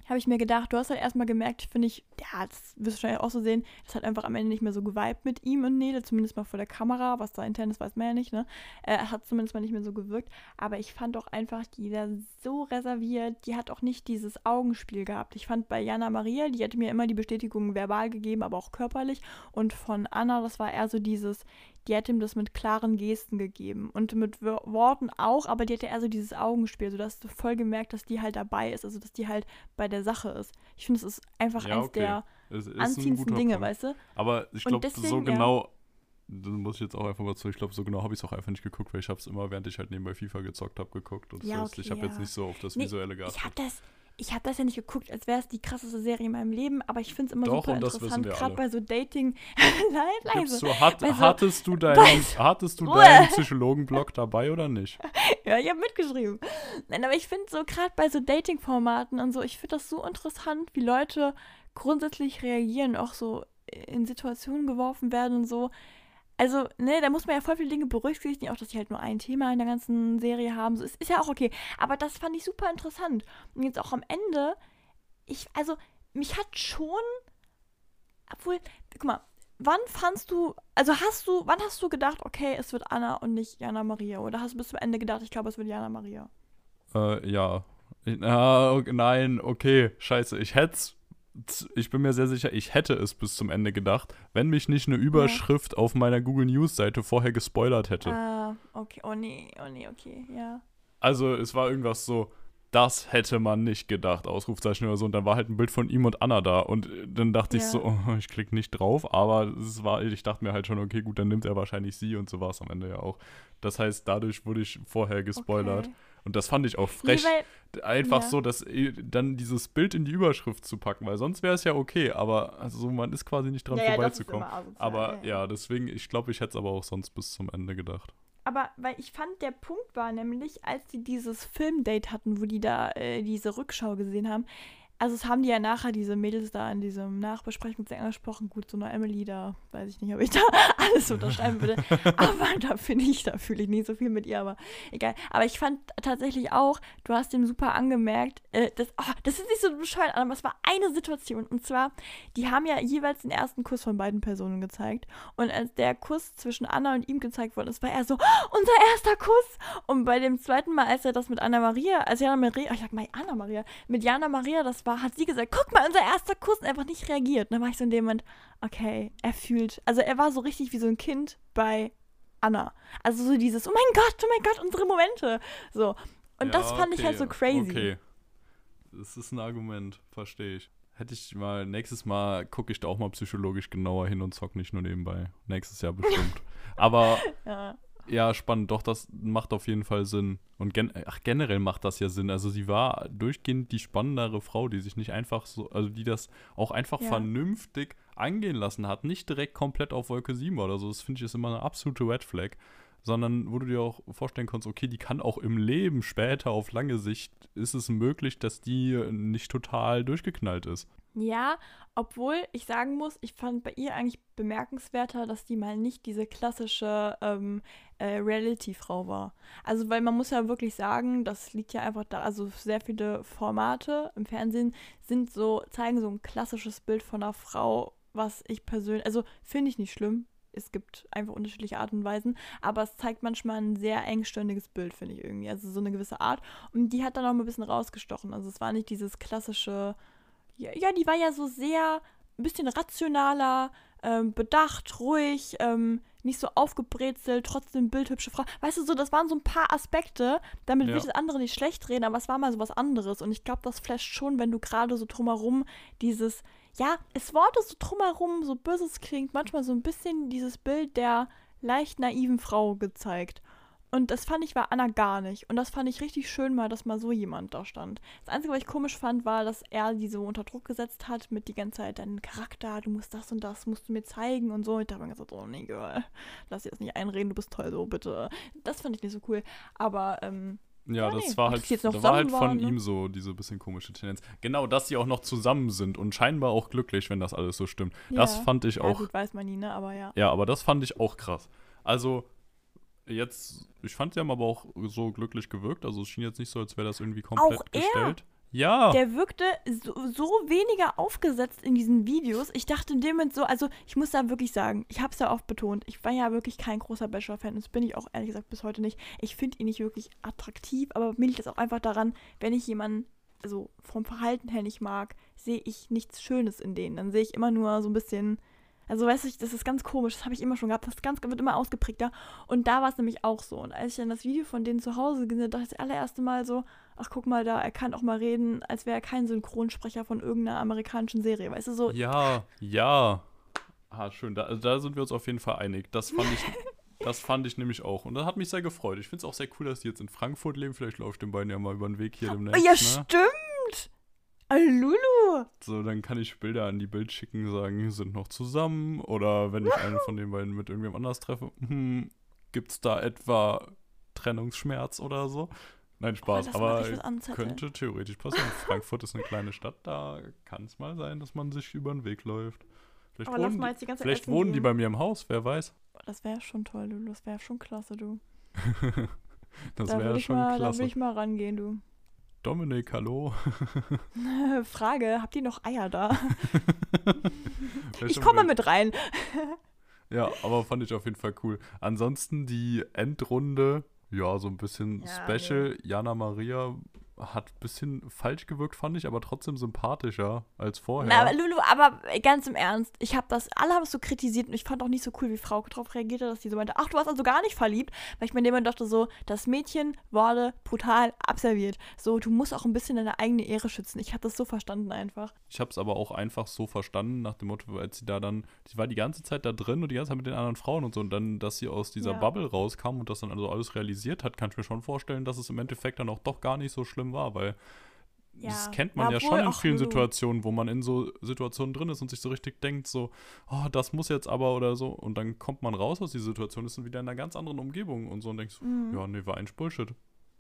habe ich mir gedacht, du hast halt erstmal gemerkt, finde ich, ja, das wirst du wahrscheinlich auch so sehen, das hat einfach am Ende nicht mehr so geweibt mit ihm und Nele, zumindest mal vor der Kamera, was da intern ist, weiß man ja nicht, ne? Äh, hat zumindest mal nicht mehr so gewirkt, aber ich fand auch einfach die da so reserviert, die hat auch nicht dieses Augenspiel gehabt. Ich fand bei Jana Maria, die hatte mir immer die Bestätigung verbal gegeben, aber auch körperlich und von Anna, das war eher so dieses, die hat ihm das mit klaren Gesten gegeben und mit Wo- Worten auch, aber die hatte eher so dieses Augenspiel, sodass du voll gemerkt, dass die halt dabei ist, also dass die halt bei der Sache ist. Ich finde, es ist einfach Ja, eins okay. der Es anziehendsten Dinge, Punkt. weißt du? Aber ich glaube, so deswegen, ja. genau, da muss ich jetzt auch einfach mal zu, ich glaube, so genau habe ich es auch einfach nicht geguckt, weil ich habe es immer, während ich halt nebenbei FIFA gezockt habe, geguckt. Und Ja, heißt, ich okay, habe jetzt nicht so auf das Nee, Visuelle Ich geachtet. habe das, ich habe das ja nicht geguckt, als wäre es die krasseste Serie in meinem Leben, aber ich finde es immer Doch, super interessant, gerade bei so Dating. Nein, leise. du, hat, Bei so- hattest du deinen, hattest du deinen Psychologenblog dabei oder nicht? Ja, ich habe mitgeschrieben. Nein, aber ich finde so gerade bei so Dating-Formaten und so, ich finde das so interessant, wie Leute grundsätzlich reagieren, auch so in Situationen geworfen werden und so. Also, ne, da muss man ja voll viele Dinge berücksichtigen, auch dass die halt nur ein Thema in der ganzen Serie haben. So, ist, ist ja auch okay. Aber das fand ich super interessant. Und jetzt auch am Ende, ich, also, mich hat schon, obwohl, guck mal, wann fandst du, also hast du, wann hast du gedacht, okay, es wird Anna und nicht Jana Maria? Oder hast du bis zum Ende gedacht, ich glaube, es wird Jana Maria? Äh, ja. Ich- Ah, okay, nein, okay, scheiße. Ich hätte es ich bin mir sehr sicher, ich hätte es bis zum Ende gedacht, wenn mich nicht eine Überschrift auf meiner Google News Seite vorher gespoilert hätte. Ah, okay. Oh nee, oh nee, okay, ja. Also es war irgendwas so, das hätte man nicht gedacht, Ausrufzeichen oder so. Und dann war halt ein Bild von ihm und Anna da. Und äh, dann dachte ich Ja. so, oh, ich klicke nicht drauf. Aber es war, ich dachte mir halt schon, okay, gut, dann nimmt er wahrscheinlich sie und so war es am Ende ja auch. Das heißt, dadurch wurde ich vorher gespoilert. Okay. Und das fand ich auch Nee, frech. weil, Einfach Ja. so, dass dann dieses Bild in die Überschrift zu packen, weil sonst wäre es ja okay, aber also man ist quasi nicht dran ja, ja, vorbeizukommen. asozial, aber ja, deswegen, ich glaube, ich hätte es aber auch sonst bis zum Ende gedacht. Aber weil ich fand, der Punkt war nämlich, als die dieses Filmdate hatten, wo die da äh, diese Rückschau gesehen haben, also es haben die ja nachher diese Mädels da in diesem Nachbesprechung sehr angesprochen. Gut, so eine Emily da, weiß ich nicht, ob ich da alles unterschreiben würde. aber da finde ich, da fühle ich nicht so viel mit ihr, aber egal. Aber ich fand tatsächlich auch, du hast dem super angemerkt, äh, das, oh, das ist nicht so bescheuert, aber es war eine Situation. Und zwar, die haben ja jeweils den ersten Kuss von beiden Personen gezeigt. Und als der Kuss zwischen Anna und ihm gezeigt wurde, ist, war er so, "Oh, unser erster Kuss. Und bei dem zweiten Mal, als er das mit Anna Maria, als Jana Maria, ich sag mal Anna Maria, mit Jana Maria das war, hat sie gesagt, guck mal, unser erster Kuss und einfach nicht reagiert. Und dann war ich so in dem Moment, okay, er fühlt, also er war so richtig wie so ein Kind bei Anna. Also so dieses, oh mein Gott, oh mein Gott, unsere Momente. So. Und Ja, das fand ich halt so okay, crazy. Okay. Das ist ein Argument, verstehe ich. Hätte ich mal, nächstes Mal gucke ich da auch mal psychologisch genauer hin und zock nicht nur nebenbei. Nächstes Jahr bestimmt. Aber Ja. Ja, spannend, doch, das macht auf jeden Fall Sinn. Und gen ach, generell macht das ja Sinn. Also sie war durchgehend die spannendere Frau, die sich nicht einfach so, also die das auch einfach Ja. vernünftig angehen lassen hat. Nicht direkt komplett auf Wolke 7 war oder so. Das finde ich ist immer eine absolute Red Flag. Sondern wo du dir auch vorstellen kannst, okay, die kann auch im Leben später auf lange Sicht, ist es möglich, dass die nicht total durchgeknallt ist. Ja, obwohl ich sagen muss, ich fand bei ihr eigentlich bemerkenswerter, dass die mal nicht diese klassische ähm, äh, Reality-Frau war. Also, weil man muss ja wirklich sagen, das liegt ja einfach da, also sehr viele Formate im Fernsehen sind so, zeigen so ein klassisches Bild von einer Frau, was ich persönlich, also finde ich nicht schlimm. Es gibt einfach unterschiedliche Arten und Weisen, aber es zeigt manchmal ein sehr engstirniges Bild, finde ich irgendwie. Also so eine gewisse Art. Und die hat dann auch mal ein bisschen rausgestochen. Also es war nicht dieses klassische, ja, ja, die war ja so sehr, ein bisschen rationaler, ähm, bedacht, ruhig, ähm, nicht so aufgebrezelt, trotzdem bildhübsche Frau. Weißt du, so, das waren so ein paar Aspekte, damit will Ja. ich das andere nicht schlecht reden, aber es war mal so was anderes. Und ich glaube, das flasht schon, wenn du gerade so drumherum dieses, ja, es Worte so drumherum, so böses klingt, manchmal so ein bisschen dieses Bild der leicht naiven Frau gezeigt. Und das fand ich bei Anna gar nicht. Und das fand ich richtig schön mal, dass mal so jemand da stand. Das Einzige, was ich komisch fand, war, dass er die so unter Druck gesetzt hat mit die ganze Zeit, deinen Charakter, du musst das und das, musst du mir zeigen und so. Ich dachte mir gesagt, oh nee, Girl, lass dir das nicht einreden, du bist toll, so bitte. Das fand ich nicht so cool. Aber, ähm, Ja, Ja, das nee. war halt, noch da war halt von waren, ne? ihm so diese bisschen komische Tendenz. Genau, dass sie auch noch zusammen sind und scheinbar auch glücklich, wenn das alles so stimmt. Das Ja. fand ich ja, auch gut, weiß man nie, ne, aber ja. Ja, aber das fand ich auch krass. Also, jetzt, ich fand, sie haben aber auch so glücklich gewirkt. Also, es schien jetzt nicht so, als wäre das irgendwie komplett Auch er? gestellt. Ja, Der wirkte so, so weniger aufgesetzt in diesen Videos. Ich dachte in dem Moment so, also ich muss da wirklich sagen, ich habe es ja oft betont, ich war ja wirklich kein großer Bachelor-Fan. Das bin ich auch ehrlich gesagt bis heute nicht. Ich finde ihn nicht wirklich attraktiv, aber mir liegt das auch einfach daran, wenn ich jemanden also vom Verhalten her nicht mag, sehe ich nichts Schönes in denen. Dann sehe ich immer nur so ein bisschen, also weißt du, das ist ganz komisch, das habe ich immer schon gehabt, das ganz, wird immer ausgeprägter. Und da war es nämlich auch so. Und als ich dann das Video von denen zu Hause gesehen habe, dachte ich das allererste Mal so, ach guck mal da, er kann auch mal reden, als wäre er kein Synchronsprecher von irgendeiner amerikanischen Serie. Weißt du, so, ja, ja. Ah, schön. Da, also da sind wir uns auf jeden Fall einig. Das fand ich, das fand ich nämlich auch. Und das hat mich sehr gefreut. Ich finde es auch sehr cool, dass die jetzt in Frankfurt leben. Vielleicht läuft den beiden ja mal über den Weg hier oh, demnächst. ja ne? stimmt! Ah, Lulu! So, dann kann ich Bilder an die Bild schicken, sagen, sind noch zusammen. Oder wenn ich einen von den beiden mit irgendwem anders treffe, hm, gibt's da etwa Trennungsschmerz oder so? Nein, Spaß, Oh, das mach aber könnte theoretisch passieren. Frankfurt ist eine kleine Stadt, da kann es mal sein, dass man sich über den Weg läuft. Vielleicht Aber wohnen, mal die, ganze vielleicht essen wohnen die bei mir im Haus, wer weiß. Oh, Das wäre schon toll, Lulu. Das wäre schon klasse, du. Das da wäre würde ich, schon mal- da klasse. würd ich mal rangehen, du. Dominik, hallo. Frage, habt ihr noch Eier da? Ich komme mit rein. Ja, aber fand ich auf jeden Fall cool. Ansonsten die Endrunde, ja, so ein bisschen Ja, Special. Jana Maria hat ein bisschen falsch gewirkt, fand ich, aber trotzdem sympathischer als vorher. Na, aber Lulu, aber ganz im Ernst, ich habe das, alle haben es so kritisiert und ich fand auch nicht so cool, wie Frau darauf reagierte, dass die so meinte, ach, du warst also gar nicht verliebt, weil ich mir immer dachte so, das Mädchen wurde brutal abserviert. So, du musst auch ein bisschen deine eigene Ehre schützen. Ich habe das so verstanden einfach. Ich habe es aber auch einfach so verstanden, nach dem Motto, als sie da dann, sie war die ganze Zeit da drin und die ganze Zeit mit den anderen Frauen und so und dann, dass sie aus dieser Ja. Bubble rauskam und das dann also alles realisiert hat, kann ich mir schon vorstellen, dass es im Endeffekt dann auch doch gar nicht so schlimm war, weil das Ja. kennt man ja, schon in vielen Situationen, wo man in so Situationen drin ist und sich so richtig denkt, so, oh, das muss jetzt aber oder so. Und dann kommt man raus aus dieser Situation, ist dann wieder in einer ganz anderen Umgebung und so und denkst, Mhm. ja, nee, war ein Bullshit.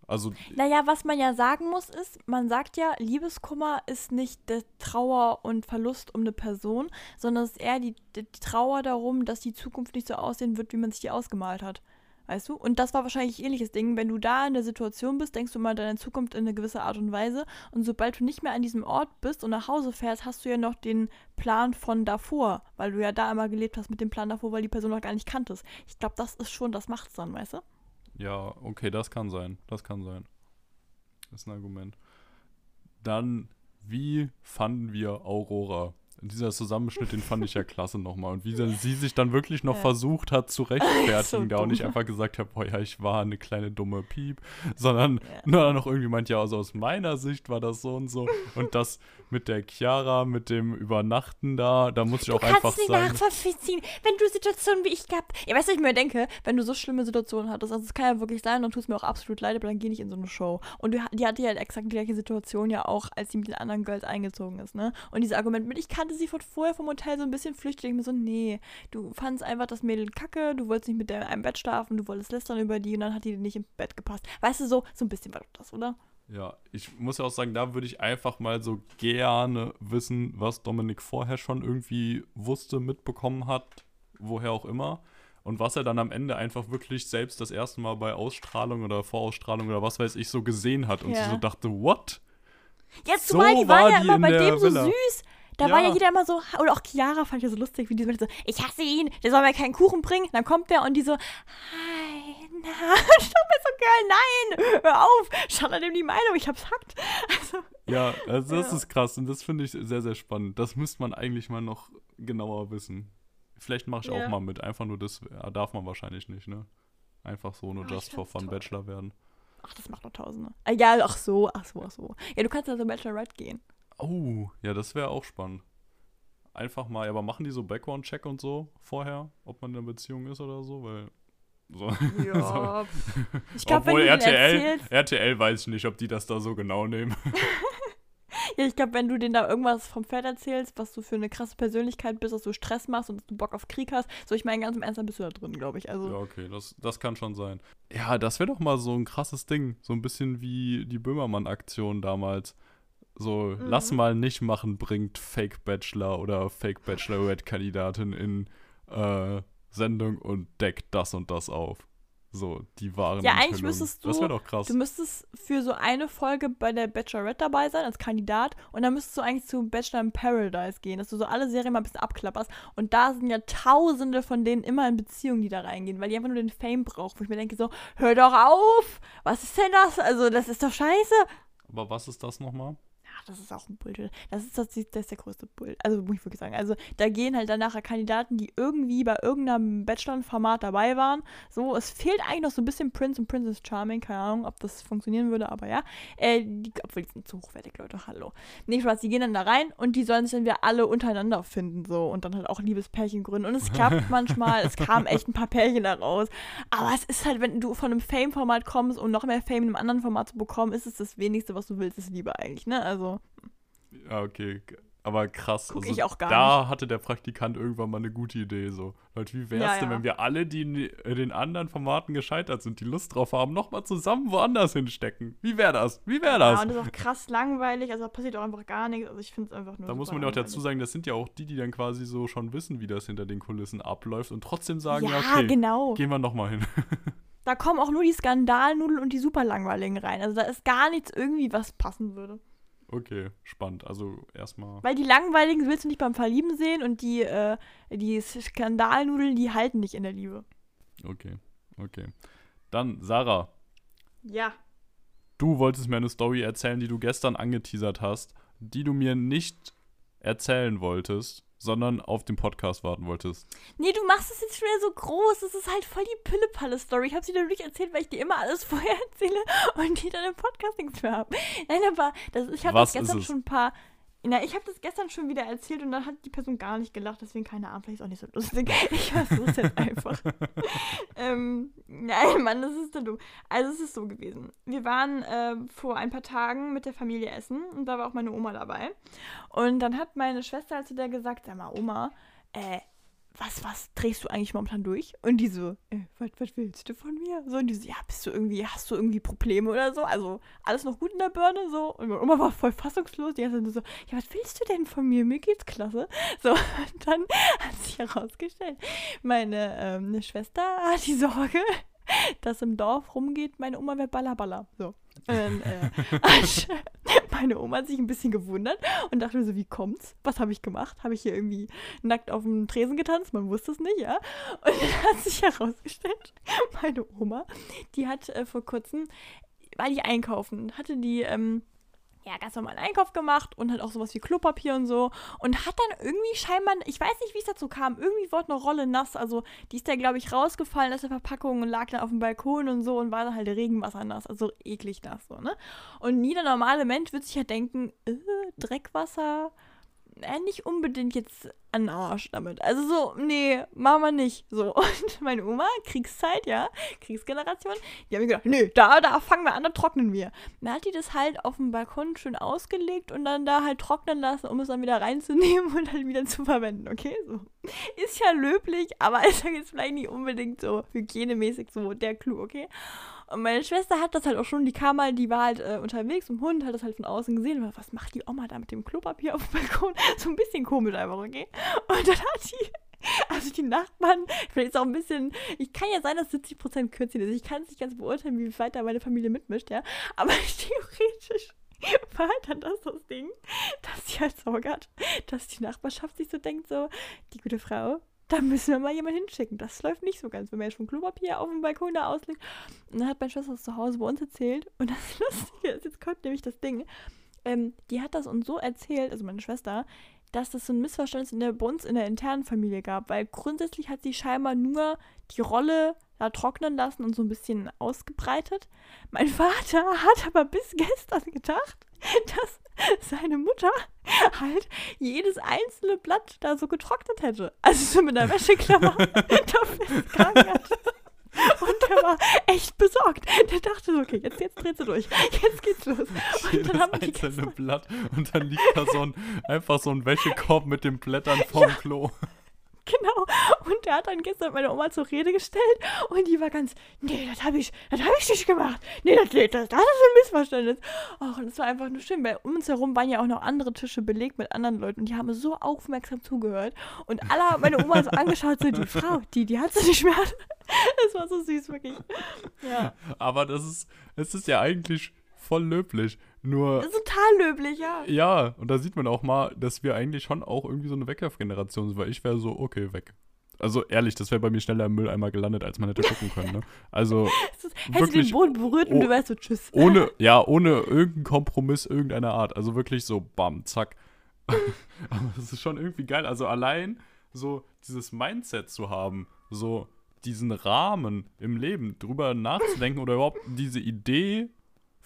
Also, Naja, was man ja sagen muss, ist, man sagt ja, Liebeskummer ist nicht der Trauer und Verlust um eine Person, sondern es ist eher die, die Trauer darum, dass die Zukunft nicht so aussehen wird, wie man sich die ausgemalt hat. Weißt du? Und das war wahrscheinlich ein ähnliches Ding. Wenn du da in der Situation bist, denkst du mal deine Zukunft in eine gewisse Art und Weise. Und sobald du nicht mehr an diesem Ort bist und nach Hause fährst, hast du ja noch den Plan von davor, weil du ja da immer gelebt hast mit dem Plan davor, weil die Person noch gar nicht kanntest. Ich glaube, das ist schon, das macht's dann, weißt du? Ja, okay, das kann sein. Das kann sein. Das ist ein Argument. Dann, wie fanden wir Aurora? Dieser Zusammenschnitt, den fand ich ja klasse nochmal. Und wie sie, sich dann wirklich noch Ja. versucht hat zu rechtfertigen So da und nicht einfach gesagt hat, boah, ja, ich war eine kleine dumme Piep, sondern Ja. nur dann noch irgendwie meint, ja, also aus meiner Sicht war das so und so. Und das mit der Chiara, mit dem Übernachten da, da muss ich auch du kannst einfach es nicht sagen. nachvollziehen, wenn du Situationen wie ich gehabt. Ja, weißt du, was ich mir denke, wenn du so schlimme Situationen hattest, also es kann ja wirklich sein, dann tut es mir auch absolut leid, aber dann geh nicht in so eine Show. Und du, die hatte ja exakt die gleiche Situation ja auch, als sie mit den anderen Girls eingezogen ist, ne? Und dieses Argument mit, ich kannte sie von vorher vom Hotel so ein bisschen flüchtig, ich mir so, nee, du fandst einfach das Mädel kacke, du wolltest nicht mit der in einem Bett schlafen, du wolltest lästern über die und dann hat die nicht im Bett gepasst. Weißt du, so, so ein bisschen war doch das, oder? Ja, ich muss ja auch sagen, da würde ich einfach mal so gerne wissen, was Dominik vorher schon irgendwie wusste, mitbekommen hat, woher auch immer. Und was er dann am Ende einfach wirklich selbst das erste Mal bei Ausstrahlung oder Vorausstrahlung oder was weiß ich so gesehen hat und Ja. sie so dachte, what? Jetzt, So zumal die war waren ja immer bei dem so Villa. süß. Da war ja Ja. jeder immer so, oder auch Chiara fand ich ja so lustig, wie die so, so, ich hasse ihn, der soll mir keinen Kuchen bringen. Dann kommt der und die so, hi, na, mir so, geil, nein, hör auf, schade dem die Meinung, ich hab's hackt. Also, Ja, also das Ja. ist krass und das finde ich sehr, sehr spannend. Das müsste man eigentlich mal noch genauer wissen. Vielleicht mache ich Ja. auch mal mit. Einfach nur das ja, darf man wahrscheinlich nicht, ne? Einfach so nur ich just for fun toll. Bachelor werden. ach, das macht noch Tausende. Ah, Ja, ach so, ach so, ach so. Ja, du kannst also Bachelorette gehen. Oh, ja, das wäre auch spannend. Einfach mal, aber machen die so Background-Check und so vorher, ob man in einer Beziehung ist oder so, weil so. Ja. Ich glaube, wenn Obwohl RTL, RTL weiß ich nicht, ob die das da so genau nehmen. ja, ich glaube, wenn du denen da irgendwas vom Pferd erzählst, was du für eine krasse Persönlichkeit bist, dass du Stress machst und dass du Bock auf Krieg hast, so ich meine, ganz im Ernst, dann bist du da drin, glaube ich. Also, Ja, okay, das, das kann schon sein. Ja, das wäre doch mal so ein krasses Ding. So ein bisschen wie die Böhmermann-Aktion damals. So, Mhm. lass mal nicht machen, bringt Fake Bachelor oder Fake Bachelorette-Kandidatin in äh, Sendung und deckt das und das auf. So, die waren Ja, eigentlich müsstest Das du- wäre doch krass. Du müsstest für so eine Folge bei der Bachelorette dabei sein als Kandidat und dann müsstest du eigentlich zu Bachelor in Paradise gehen, dass du so alle Serien mal ein bisschen abklapperst und da sind ja tausende von denen immer in Beziehungen, die da reingehen, weil die einfach nur den Fame brauchen, wo ich mir denke so, hör doch auf, was ist denn das? Also das ist doch scheiße. Aber was ist das nochmal? Ach, das ist auch ein Bullshit. Das ist, das, das ist der größte Bull. Also muss ich wirklich sagen. Also da gehen halt dann nachher Kandidaten, die irgendwie bei irgendeinem Bachelor-Format dabei waren. So, es fehlt eigentlich noch so ein bisschen Prince und Princess Charming. Keine Ahnung, ob das funktionieren würde, aber ja. Äh, die, obwohl die sind zu hochwertig, Leute. Hallo. Nee, Spaß, die gehen dann da rein und die sollen sich dann wieder alle untereinander finden. So und dann halt auch Liebespärchen gründen. Und es klappt manchmal. Es kamen echt ein paar Pärchen da raus. Aber es ist halt, wenn du von einem Fame-Format kommst und noch mehr Fame in einem anderen Format zu bekommen, ist es das Wenigste, was du willst, ist Liebe eigentlich, ne? Also. Ja, okay. Aber krass. Guck also ich auch gar da hatte der Praktikant irgendwann mal eine gute Idee. So, Leute, wie wär's Ja, denn, ja. wenn wir alle, die in in den anderen Formaten gescheitert sind, die Lust drauf haben, nochmal zusammen woanders hinstecken? Wie wär das? Wie wär das? Ja, und das ist auch krass langweilig, also da passiert auch einfach gar nichts. Also ich finde es einfach nur. da muss man ja auch dazu sagen, das sind ja auch die, die dann quasi so schon wissen, wie das hinter den Kulissen abläuft und trotzdem sagen, ja, Ja, okay, genau. gehen wir nochmal hin. Da kommen auch nur die Skandalnudeln und die super langweiligen rein. Also da ist gar nichts irgendwie, was passen würde. Okay, spannend. Also erstmal. Weil die langweiligen willst du nicht beim Verlieben sehen und die, äh, die Skandalnudeln, die halten nicht in der Liebe. Okay, okay. Dann, Sarah, Ja. du wolltest mir eine Story erzählen, die du gestern angeteasert hast, die du mir nicht erzählen wolltest, sondern auf den Podcast warten wolltest. Nee, du machst es jetzt schon wieder so groß. Das ist halt voll die Pille-Palle-Story. Ich habe sie dir nicht erzählt, weil ich dir immer alles vorher erzähle und die dann im Podcast nichts mehr haben. Nein, aber das, ich habe das gestern schon ein paar na, ich habe das gestern schon wieder erzählt und dann hat die Person gar nicht gelacht, deswegen keine Ahnung, vielleicht ist auch nicht so lustig. Ich versuche es jetzt einfach. ähm, nein, Mann, das ist so dumm. Also es ist so gewesen. Wir waren äh, vor ein paar Tagen mit der Familie essen und da war auch meine Oma dabei. Und dann hat meine Schwester zu der gesagt, sag mal, Oma, äh, was, was drehst du eigentlich momentan durch? Und die so, äh, was, was willst du von mir? So, und die so, ja, bist du irgendwie, hast du irgendwie Probleme oder so? Also, alles noch gut in der Birne, so. Und meine Oma war voll fassungslos, die Zeit so, ja, was willst du denn von mir? Mir geht's klasse. So, und dann hat sich herausgestellt, meine ähm, Schwester hat die Sorge, dass im Dorf rumgeht, meine Oma wäre Ballaballa. So. Und, äh, meine Oma hat sich ein bisschen gewundert und dachte so, wie kommt's? Was habe ich gemacht? Habe ich hier irgendwie nackt auf dem Tresen getanzt? Man wusste es nicht, ja. Und dann hat sich herausgestellt, meine Oma, die hat äh, vor kurzem, war die einkaufen, hatte die ähm, ja, ganz normal Einkauf gemacht und hat auch sowas wie Klopapier und so. Und hat dann irgendwie scheinbar, ich weiß nicht, wie es dazu kam, irgendwie wurde eine Rolle nass. Also die ist da, glaube ich, rausgefallen aus der Verpackung und lag dann auf dem Balkon und so und war dann halt Regenwasser nass. Also eklig nass so, ne? Und jeder normale Mensch wird sich ja denken, äh, Dreckwasser, äh, nicht unbedingt jetzt an Arsch damit. Also so, nee, machen wir nicht. So. Und meine Oma, Kriegszeit, ja, Kriegsgeneration, die haben mir gedacht, nee, da, da fangen wir an, da trocknen wir. Dann hat die das halt auf dem Balkon schön ausgelegt und dann da halt trocknen lassen, um es dann wieder reinzunehmen und dann wieder zu verwenden, okay? So. Ist ja löblich, aber ist ja jetzt vielleicht nicht unbedingt so hygienemäßig so der Clou, okay? Und meine Schwester hat das halt auch schon, die kam halt, die war halt äh, unterwegs im Hund, hat das halt von außen gesehen. Und was macht die Oma da mit dem Klopapier auf dem Balkon? So ein bisschen komisch einfach, okay? Und dann hat die, also die Nachbarn, vielleicht ist auch ein bisschen, ich kann ja sein, dass 70% Kürzchen ist. Ich kann es nicht ganz beurteilen, wie weit da meine Familie mitmischt, ja. Aber theoretisch war halt dann das das Ding, dass sie halt Sorge hat, dass die Nachbarschaft sich so denkt, so, die gute Frau, da müssen wir mal jemanden hinschicken. Das läuft nicht so ganz, wenn man ja schon Klopapier auf dem Balkon da auslegt. Und dann hat meine Schwester das zu Hause bei uns erzählt. Und das Lustige ist, jetzt kommt nämlich das Ding. Ähm, die hat das uns so erzählt, also meine Schwester, dass das so ein Missverständnis in der, bei uns in der internen Familie gab, weil grundsätzlich hat sie scheinbar nur die Rolle da trocknen lassen und so ein bisschen ausgebreitet. Mein Vater hat aber bis gestern gedacht, dass seine Mutter halt jedes einzelne Blatt da so getrocknet hätte. Also so mit einer Wäscheklammer da festgehangen hat. Und der war echt besorgt. Der dachte so, okay, jetzt, jetzt dreht sie durch. Jetzt geht's los. Und Jedes dann haben die einzelne. Blatt und dann liegt da so ein, einfach so ein Wäschekorb mit den Blättern vom ja. Klo. Genau. Und der hat dann gestern meine Oma zur Rede gestellt und die war ganz, nee, das habe ich, das habe ich nicht gemacht. Nee, das, das, das ist ein Missverständnis. Och, und es war einfach nur schön, weil um uns herum waren ja auch noch andere Tische belegt mit anderen Leuten und die haben so aufmerksam zugehört. Und alle haben meine Oma so angeschaut, so die Frau, die, die hat sie nicht mehr. Das war so süß, wirklich. Ja. Aber das ist, es ist ja eigentlich voll löblich. Nur. Das ist total löblich, ja. Ja, und da sieht man auch mal, dass wir eigentlich schon auch irgendwie so eine Wegwerfgeneration sind, weil ich wäre so, okay, weg. Also ehrlich, das wäre bei mir schneller im Mülleimer gelandet, als man hätte gucken können. Ne? Also Hättest du den Boden berührt und du wärst so tschüss. Ohne, ja, ohne irgendeinen Kompromiss irgendeiner Art. Also wirklich so bam, zack. Aber das ist schon irgendwie geil. Also allein so dieses Mindset zu haben, so diesen Rahmen im Leben drüber nachzudenken oder überhaupt diese Idee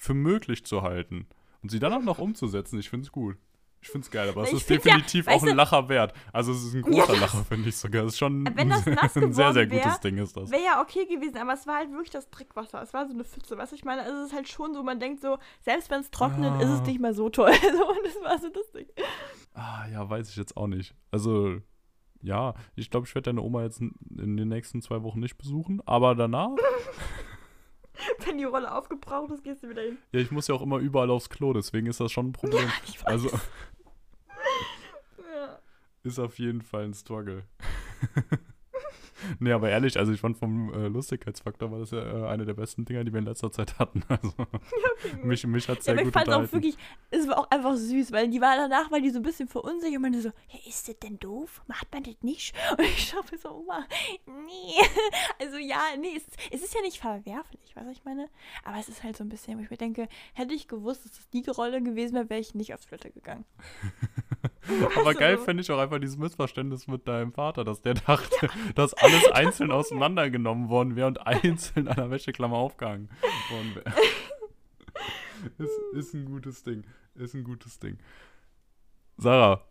für möglich zu halten und sie dann auch noch umzusetzen, ich finde es gut. Ich finde es geil, aber es ist definitiv ja, auch ein Lacher wert. Also es ist ein großer ja. Lacher, finde ich sogar. Es ist schon Wenn das nass ein sehr, sehr gutes wär, Ding ist das. Wäre ja okay gewesen, aber es war halt wirklich das Trickwasser. Es war so eine Pfütze. Was ich meine, also es ist halt schon so, man denkt so, selbst wenn es trocknet, ah. ist es nicht mehr so toll. und das war so das Ding. Ah, ja, weiß ich jetzt auch nicht. Also, ja, ich glaube, ich werde deine Oma jetzt in den nächsten zwei Wochen nicht besuchen, aber danach Wenn die Rolle aufgebraucht ist, gehst du wieder hin. Ja, ich muss ja auch immer überall aufs Klo, deswegen ist das schon ein Problem. Ja. Also ja. ist auf jeden Fall ein Struggle. nee, aber ehrlich, also ich fand vom äh, Lustigkeitsfaktor war das ja äh, eine der besten Dinger, die wir in letzter Zeit hatten. Also Okay, mich, mich hat Ja, sehr aber ich gut fand es auch wirklich, es war auch einfach süß, weil die war danach, war die so ein bisschen verunsichert und meinte so, ja, ist das denn doof? Macht man das nicht? Und ich schaue so, Oma, nee. Also ja, nee, es, es ist ja nicht verwerflich, was ich meine. Aber es ist halt so ein bisschen, wo ich mir denke, hätte ich gewusst, dass das die Rolle gewesen wäre, wäre ich nicht auf Toilette gegangen. Aber geil Also- fände ich auch einfach dieses Missverständnis mit deinem Vater, dass der dachte, dass alles einzeln auseinandergenommen worden wäre und einzeln an der Wäscheklammer aufgehangen worden wäre. ist, ist ein gutes Ding. Ist ein gutes Ding. Sarah,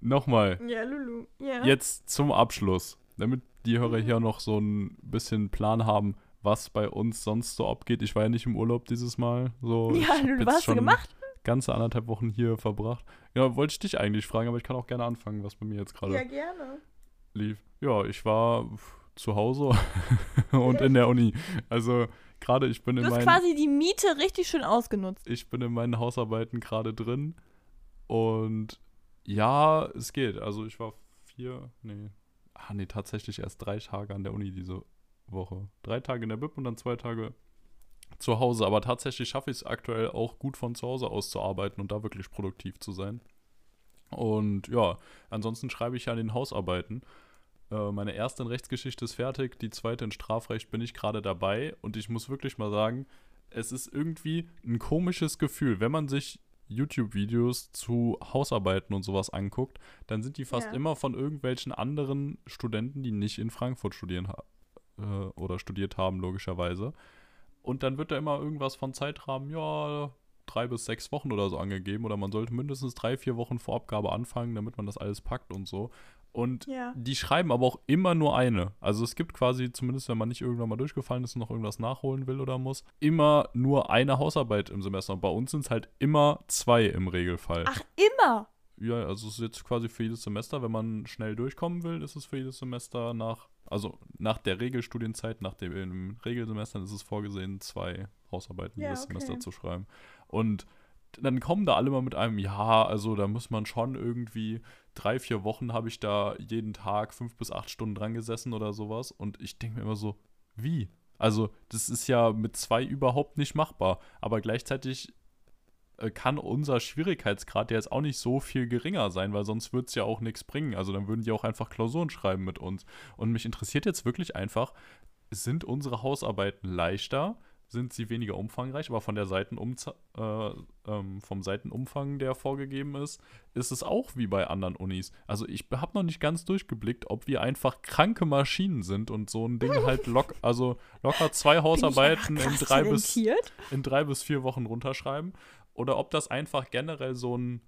nochmal. Ja, Lulu. Ja. Jetzt zum Abschluss, damit die Hörer hier noch so ein bisschen Plan haben, was bei uns sonst so abgeht. Ich war ja nicht im Urlaub dieses Mal. So, ja, Lulu, was hast du gemacht? Ganze anderthalb Wochen hier verbracht. Ja, wollte ich dich eigentlich fragen, aber ich kann auch gerne anfangen, was bei mir jetzt gerade Ja, gerne. Lief. Ja, ich war zu Hause und in der Uni. Also gerade ich bin Du in hast meinen quasi die Miete richtig schön ausgenutzt. ich bin in meinen Hausarbeiten gerade drin und ja, es geht. Also ich war vier, nee, ah nee, tatsächlich erst drei Tage an der Uni diese Woche. Drei Tage in der Bib und dann zwei Tage zu Hause. Aber tatsächlich schaffe ich es aktuell auch gut von zu Hause aus zu arbeiten und da wirklich produktiv zu sein. Und ja, ansonsten schreibe ich ja an den Hausarbeiten. Äh, meine erste in Rechtsgeschichte ist fertig, die zweite in Strafrecht bin ich gerade dabei und ich muss wirklich mal sagen, es ist irgendwie ein komisches Gefühl, wenn man sich YouTube-Videos zu Hausarbeiten und sowas anguckt, dann sind die fast Ja. immer von irgendwelchen anderen Studenten, die nicht in Frankfurt studieren äh, oder studiert haben, logischerweise. Und dann wird da immer irgendwas von Zeitrahmen, ja, drei bis sechs Wochen oder so angegeben oder man sollte mindestens drei, vier Wochen vor Abgabe anfangen, damit man das alles packt und so. Und Ja. die schreiben aber auch immer nur eine. Also es gibt quasi, zumindest wenn man nicht irgendwann mal durchgefallen ist und noch irgendwas nachholen will oder muss, immer nur eine Hausarbeit im Semester. Und bei uns sind es halt immer zwei im Regelfall. Ach, immer. Ja, also es ist jetzt quasi für jedes Semester, wenn man schnell durchkommen will, ist es für jedes Semester nach, also nach der Regelstudienzeit, nach dem Regelsemester ist es vorgesehen, zwei Hausarbeiten Ja, jedes okay. Semester zu schreiben. Und dann kommen da alle mal mit einem, ja, also da muss man schon irgendwie, drei, vier Wochen habe ich da jeden Tag fünf bis acht Stunden dran gesessen oder sowas. Und ich denke mir immer so, wie? Also, das ist ja mit zwei überhaupt nicht machbar. Aber gleichzeitig äh, kann unser Schwierigkeitsgrad ja jetzt auch nicht so viel geringer sein, weil sonst würde es ja auch nichts bringen. Also dann würden die auch einfach Klausuren schreiben mit uns. Und mich interessiert jetzt wirklich einfach, sind unsere Hausarbeiten leichter? Sind sie weniger umfangreich, aber von der Seitenumza äh, ähm, vom Seitenumfang, der vorgegeben ist, ist es auch wie bei anderen Unis. Also ich habe noch nicht ganz durchgeblickt, ob wir einfach kranke Maschinen sind und so ein Ding halt lock, also locker zwei Hausarbeiten in drei bis in drei bis vier Wochen runterschreiben oder ob das einfach generell so ein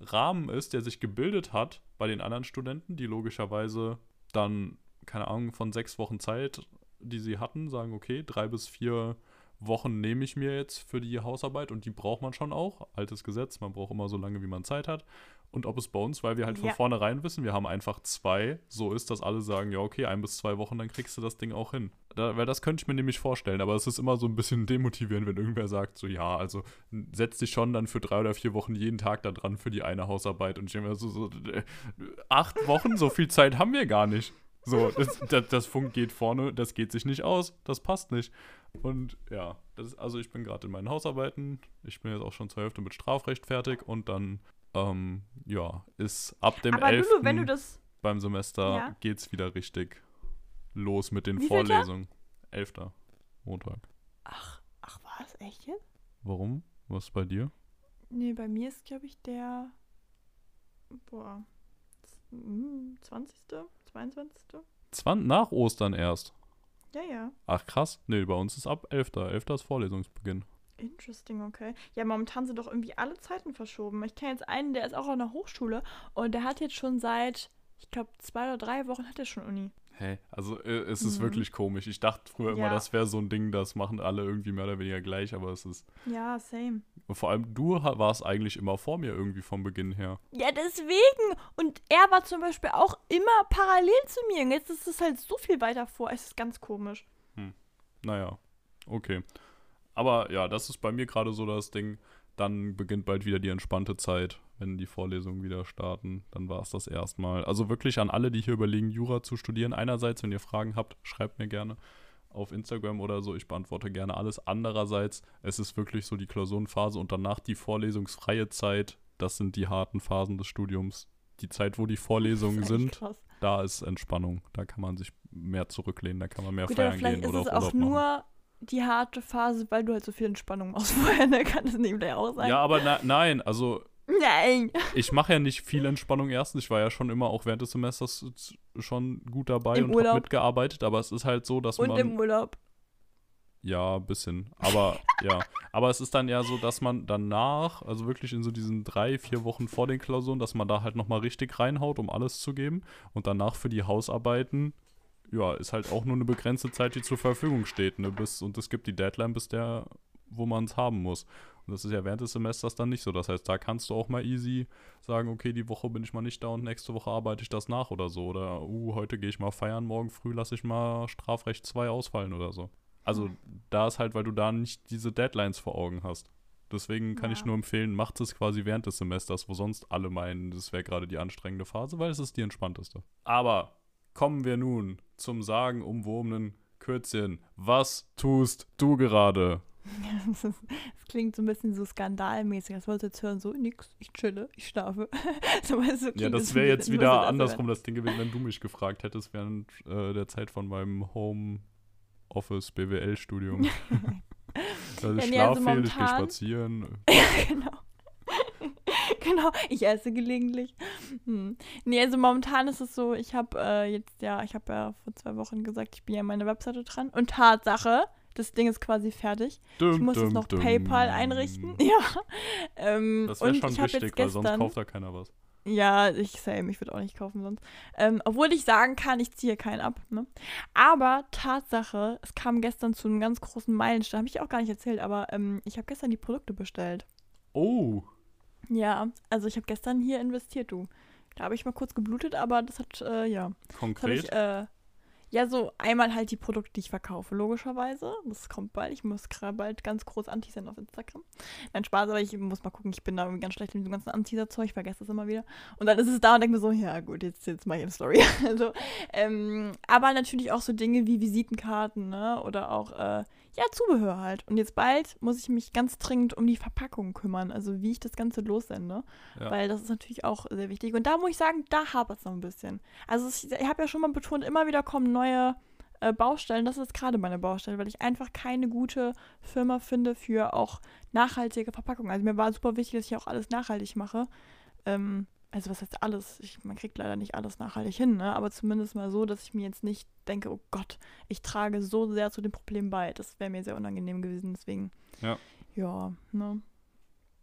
Rahmen ist, der sich gebildet hat bei den anderen Studenten, die logischerweise dann, keine Ahnung, von sechs Wochen Zeit, die sie hatten, sagen, okay, drei bis vier Wochen nehme ich mir jetzt für die Hausarbeit und die braucht man schon auch. Altes Gesetz, man braucht immer so lange, wie man Zeit hat. Und ob es bei uns, weil wir halt von Ja. vornherein wissen, wir haben einfach zwei, so ist, dass alle sagen, ja, okay, ein bis zwei Wochen, dann kriegst du das Ding auch hin. Da, weil das könnte ich mir nämlich vorstellen, aber es ist immer so ein bisschen demotivierend, wenn irgendwer sagt, so, ja, also setz dich schon dann für drei oder vier Wochen jeden Tag da dran für die eine Hausarbeit und ich denke mir so, so äh, acht Wochen, so viel Zeit haben wir gar nicht. So, das, das, das Funk geht vorne, das geht sich nicht aus, das passt nicht. Und ja, das ist, also ich bin gerade in meinen Hausarbeiten, ich bin jetzt auch schon zur Hälfte mit Strafrecht fertig und dann, ähm, ja, ist ab dem Aber 11. Lulu, wenn du das. beim Semester Ja. geht's wieder richtig los mit den Wie? Vorlesungen. 11. Montag. Ach, ach, war es echt jetzt? Warum? Was bei dir? Nee, bei mir ist, glaube ich, der. Boah. z- hm, 20. 22. Zwan nach Ostern erst. Ja, ja. Ach krass. Nee, bei uns ist ab 11. 11. ist Vorlesungsbeginn. Interesting, okay. Ja, momentan sind doch irgendwie alle Zeiten verschoben. Ich kenne jetzt einen, der ist auch an der Hochschule und der hat jetzt schon seit, ich glaube, zwei oder drei Wochen hat er schon Uni. Hä? Also äh, es ist Mhm. wirklich komisch. Ich dachte früher immer, Ja. das wäre so ein Ding, das machen alle irgendwie mehr oder weniger gleich, aber es ist. Ja, same. Und vor allem du warst eigentlich immer vor mir irgendwie vom Beginn her. Ja, deswegen. Und er war zum Beispiel auch immer parallel zu mir. Und jetzt ist es halt so viel weiter vor. Es ist ganz komisch. Naja, okay. Aber ja, das ist bei mir gerade so das Ding, dann beginnt bald wieder die entspannte Zeit, wenn die Vorlesungen wieder starten. Dann war es das erstmal. Also wirklich an alle, die hier überlegen, Jura zu studieren. Einerseits, wenn ihr Fragen habt, schreibt mir gerne auf Instagram oder so. Ich beantworte gerne alles. Andererseits, es ist wirklich so die Klausurenphase und danach die vorlesungsfreie Zeit. Das sind die harten Phasen des Studiums. Die Zeit, wo die Vorlesungen sind, Krass. da ist Entspannung. Da kann man sich mehr zurücklehnen, da kann man mehr Gut, feiern vielleicht gehen ist oder es auf auch Urlaub machen. Die harte Phase, weil du halt so viel Entspannung machst vorher, ne? Kann das nebenbei auch sein? Ja, aber na, nein, also Nein. ich mache ja nicht viel Entspannung erstens. Ich war ja schon immer auch während des Semesters schon gut dabei Im und habe mitgearbeitet, aber es ist halt so, dass Und man im Urlaub. ja, ein bisschen, aber ja, aber es ist dann ja so, dass man danach, also wirklich in so diesen drei, vier Wochen vor den Klausuren, dass man da halt nochmal richtig reinhaut, um alles zu geben und danach für die Hausarbeiten ja, ist halt auch nur eine begrenzte Zeit, die zur Verfügung steht, ne, bis und es gibt die Deadline, bis der wo man es haben muss. Und das ist ja während des Semesters dann nicht so. Das heißt, da kannst du auch mal easy sagen, okay, die Woche bin ich mal nicht da und nächste Woche arbeite ich das nach oder so. Oder, uh, heute gehe ich mal feiern, morgen früh lasse ich mal Strafrecht 2 ausfallen oder so. Also da ist halt, weil du da nicht diese Deadlines vor Augen hast. Deswegen kann Ja. ich nur empfehlen, macht es quasi während des Semesters, wo sonst alle meinen, das wäre gerade die anstrengende Phase, weil es ist die entspannteste. Aber kommen wir nun zum sagenumwobenen Kürzchen. Was tust du gerade? Das, ist, das klingt so ein bisschen so skandalmäßig. Das wollte jetzt hören, so nix, ich chille, ich schlafe. so, du, Ja, das wäre jetzt wieder so, andersrum das Ding gewesen, wenn du mich gefragt hättest während äh, der Zeit von meinem Homeoffice BWL-Studium. also ich Ja, nee, also schlafe viel, ich gehe momentan- spazieren. genau. genau, ich esse gelegentlich. Hm. Nee, also momentan ist es so, ich habe äh, jetzt, ja, ich habe ja vor zwei Wochen gesagt, ich bin ja an meiner Webseite dran. Und Tatsache, das Ding ist quasi fertig. Ich muss jetzt noch PayPal einrichten. Ja. Ähm, Das wäre schon ich habe wichtig, weil sonst kauft da keiner was. Ja, ich same, ich würde auch nicht kaufen sonst. Ähm, obwohl ich sagen kann, ich ziehe keinen ab. Ne? Aber Tatsache, es kam gestern zu einem ganz großen Meilenstein, habe ich auch gar nicht erzählt, aber ähm, ich habe gestern die Produkte bestellt. Oh, Ja, also ich habe gestern hier investiert, du. Da habe ich mal kurz geblutet, aber das hat, äh, ja. Konkret? ich, äh, ja, so einmal halt die Produkte, die ich verkaufe, logischerweise. Das kommt bald. Ich muss gerade bald ganz groß Anti sein auf Instagram. Nein, Spaß, aber ich muss mal gucken. Ich bin da irgendwie ganz schlecht mit dem ganzen Anteaser-Zeug. Ich vergesse das immer wieder. Und dann ist es da und denke mir so, ja gut, jetzt, jetzt mache ich eine Story. also, ähm, aber natürlich auch so Dinge wie Visitenkarten, ne? Oder auch, äh, ja, Zubehör halt. Und jetzt bald muss ich mich ganz dringend um die Verpackung kümmern. Also wie ich das Ganze lossende. Ja. Weil das ist natürlich auch sehr wichtig. Und da muss ich sagen, da hapert es noch ein bisschen. Also ich, ich habe ja schon mal betont, immer wieder kommen neue äh, Baustellen. Das ist gerade meine Baustelle, weil ich einfach keine gute Firma finde für auch nachhaltige Verpackungen. Also mir war super wichtig, dass ich auch alles nachhaltig mache. Ähm, also was heißt alles? Ich, man kriegt leider nicht alles nachhaltig hin, ne? aber zumindest mal so, dass ich mir jetzt nicht denke, oh Gott, ich trage so sehr zu dem Problem bei. Das wäre mir sehr unangenehm gewesen, deswegen. Ja. Ja, ne?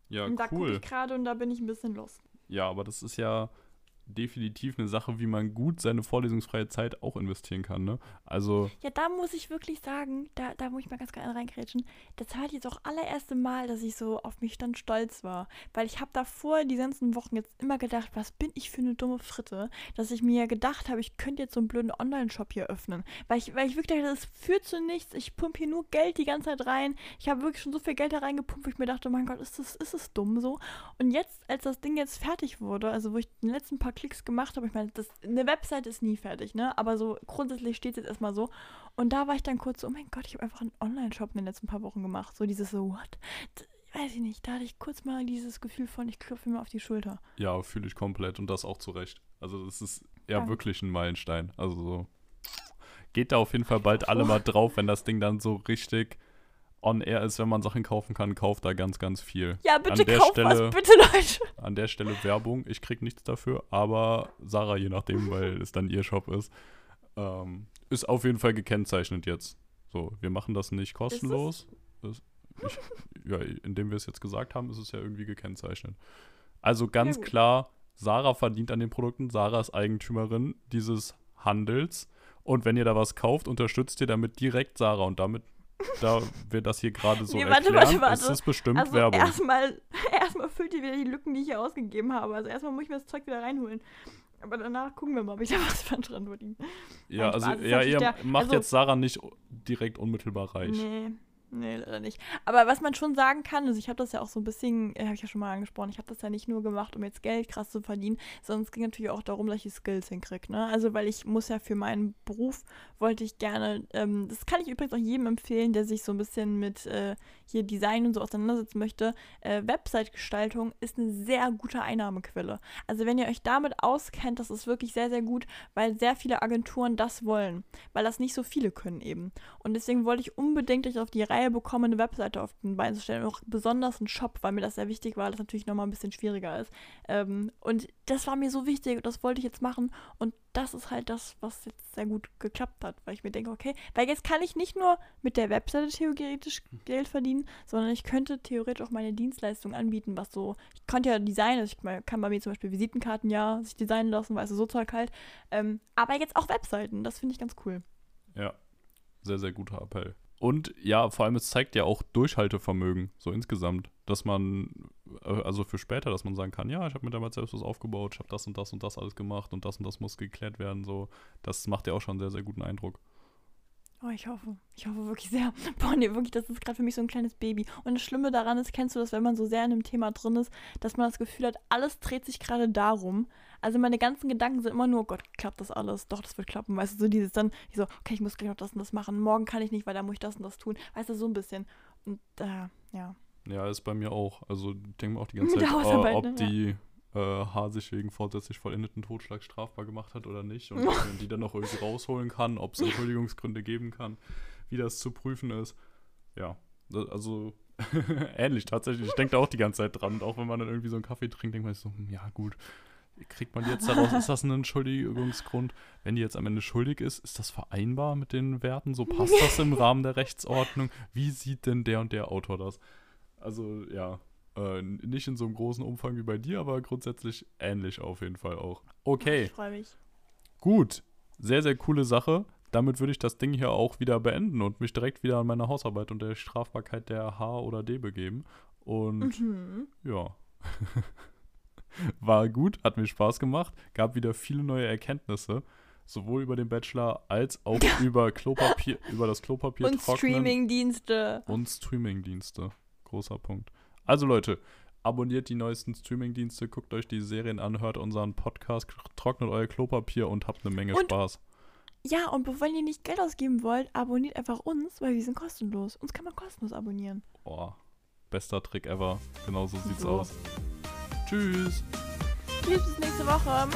ja, und da gucke ich gerade und da bin ich ein bisschen lost. Ja, aber das ist ja definitiv eine Sache, wie man gut seine vorlesungsfreie Zeit auch investieren kann, ne? Also, Ja, da muss ich wirklich sagen, da, da muss ich mal ganz gerne reingrätschen. Das war jetzt auch allererste Mal, dass ich so auf mich dann stolz war. Weil ich habe davor die ganzen Wochen jetzt immer gedacht, was bin ich für eine dumme Fritte, dass ich mir gedacht habe, ich könnte jetzt so einen blöden Online-Shop hier öffnen. Weil ich, weil ich wirklich dachte, das führt zu nichts. Ich pumpe hier nur Geld die ganze Zeit rein. Ich habe wirklich schon so viel Geld da reingepumpt, wo ich mir dachte, mein Gott, ist das, ist das dumm so? Und jetzt, als das Ding jetzt fertig wurde, also wo ich den letzten paar Klicks gemacht habe, ich meine, das, eine Website ist nie fertig, ne? Aber so grundsätzlich steht es jetzt erstmal so. Und da war ich dann kurz so, oh mein Gott, ich habe einfach einen Online-Shop in den letzten paar Wochen gemacht. So dieses so, what? D weiß ich nicht, da hatte ich kurz mal dieses Gefühl von, ich klopfe mir auf die Schulter. ja, fühle ich komplett und das auch zu Recht. Also, das ist ja wirklich ein Meilenstein. Also, so. Geht da auf jeden Fall bald alle mal drauf, wenn das Ding dann so richtig on air ist, wenn man Sachen kaufen kann, kauft da ganz, ganz viel. Ja, bitte kauft Stelle- was, bitte Leute. An der Stelle Werbung. Ich krieg nichts dafür, aber Sarah, je nachdem, weil es dann ihr Shop ist, ähm, ist auf jeden Fall gekennzeichnet jetzt. So, wir machen das nicht kostenlos. Ist ich, ja, indem wir es jetzt gesagt haben, ist es ja irgendwie gekennzeichnet. Also ganz gut. klar, Sarah verdient an den Produkten. Sarah ist Eigentümerin dieses Handels. Und wenn ihr da was kauft, unterstützt ihr damit direkt Sarah. Und damit, da wir das hier gerade so Nee, warte, erklären, warte, warte. ist es bestimmt Also Werbung. erstmal erstmal füllt ihr wieder die Lücken, die ich hier ausgegeben habe. Also erstmal muss ich mir das Zeug wieder reinholen. Aber danach gucken wir mal, ob ich da was von dran verdiene. Ja, also ja, ihr der- macht also- jetzt Sarah nicht direkt unmittelbar reich. Nee. Nee, leider nicht. Aber was man schon sagen kann, also ich habe das ja auch so ein bisschen, äh, habe ich ja schon mal angesprochen, ich habe das ja nicht nur gemacht, um jetzt Geld krass zu verdienen, sondern es ging natürlich auch darum, dass ich Skills hinkriege. Ne? Also weil ich muss ja für meinen Beruf, wollte ich gerne, ähm, das kann ich übrigens auch jedem empfehlen, der sich so ein bisschen mit äh, hier Design und so auseinandersetzen möchte. Äh, Website-Gestaltung ist eine sehr gute Einnahmequelle. Also wenn ihr euch damit auskennt, das ist wirklich sehr, sehr gut, weil sehr viele Agenturen das wollen, weil das nicht so viele können eben. Und deswegen wollte ich unbedingt euch auf die Reihe Bekommen, eine Webseite auf den Beinen zu stellen. auch besonders einen Shop, weil mir das sehr wichtig war, das natürlich nochmal ein bisschen schwieriger ist. Ähm, und das war mir so wichtig und das wollte ich jetzt machen. Und das ist halt das, was jetzt sehr gut geklappt hat, weil ich mir denke, okay, weil jetzt kann ich nicht nur mit der Webseite theoretisch Geld verdienen, sondern ich könnte theoretisch auch meine Dienstleistung anbieten, was so, ich konnte ja designen, also ich kann bei mir zum Beispiel Visitenkarten ja sich designen lassen, weißt du, so Zeug halt. Ähm, aber jetzt auch Webseiten, das finde ich ganz cool. Ja, sehr, sehr guter Appell. Und ja, vor allem, es zeigt ja auch Durchhaltevermögen, so insgesamt. Dass man, äh, also für später, dass man sagen kann, ja, ich habe mir damals selbst was aufgebaut, ich habe das und das und das alles gemacht und das und das muss geklärt werden. So, das macht ja auch schon einen sehr, sehr guten Eindruck. Oh, ich hoffe. Ich hoffe wirklich sehr. Boah, nee, wirklich, das ist gerade für mich so ein kleines Baby. Und das Schlimme daran ist, kennst du das, wenn man so sehr in einem Thema drin ist, dass man das Gefühl hat, alles dreht sich gerade darum. Also meine ganzen Gedanken sind immer nur, Gott, klappt das alles? Doch, das wird klappen. Weißt du, so dieses dann, ich so, okay, ich muss gleich noch das und das machen. Morgen kann ich nicht, weil da muss ich das und das tun. Weißt du, so ein bisschen. Und äh, ja. Ja, ist bei mir auch. Also ich denke mir auch die ganze Zeit, oh, ob ne? die äh, H sich wegen vorsätzlich vollendeten Totschlag strafbar gemacht hat oder nicht und die dann noch irgendwie rausholen kann, ob es Entschuldigungsgründe geben kann, wie das zu prüfen ist. Ja, also ähnlich tatsächlich. Ich denke da auch die ganze Zeit dran. Und auch wenn man dann irgendwie so einen Kaffee trinkt, denkt man sich so, hm, ja gut, kriegt man jetzt daraus, ist das ein Entschuldigungsgrund? Wenn die jetzt am Ende schuldig ist, ist das vereinbar mit den Werten? So passt das im Rahmen der Rechtsordnung? Wie sieht denn der und der Autor das? Also ja, äh, nicht in so einem großen Umfang wie bei dir, aber grundsätzlich ähnlich auf jeden Fall auch. Okay. Ich freue mich. Gut. Sehr, sehr coole Sache. Damit würde ich das Ding hier auch wieder beenden und mich direkt wieder an meine Hausarbeit und der Strafbarkeit der H oder D begeben. Und mhm. ja. War gut, hat mir Spaß gemacht, gab wieder viele neue Erkenntnisse sowohl über den Bachelor als auch über Klopapier, über das Klopapier und Streamingdienste und Streamingdienste. Großer Punkt. Also Leute, abonniert die neuesten Streamingdienste, guckt euch die Serien an, hört unseren Podcast, trocknet euer Klopapier und habt eine Menge und, Spaß. Ja, und wenn ihr nicht Geld ausgeben wollt, abonniert einfach uns, weil wir sind kostenlos. Uns kann man kostenlos abonnieren. Boah, bester Trick ever. Genau so sieht's so. aus. Tschüss. Tschüss, bis nächste Woche.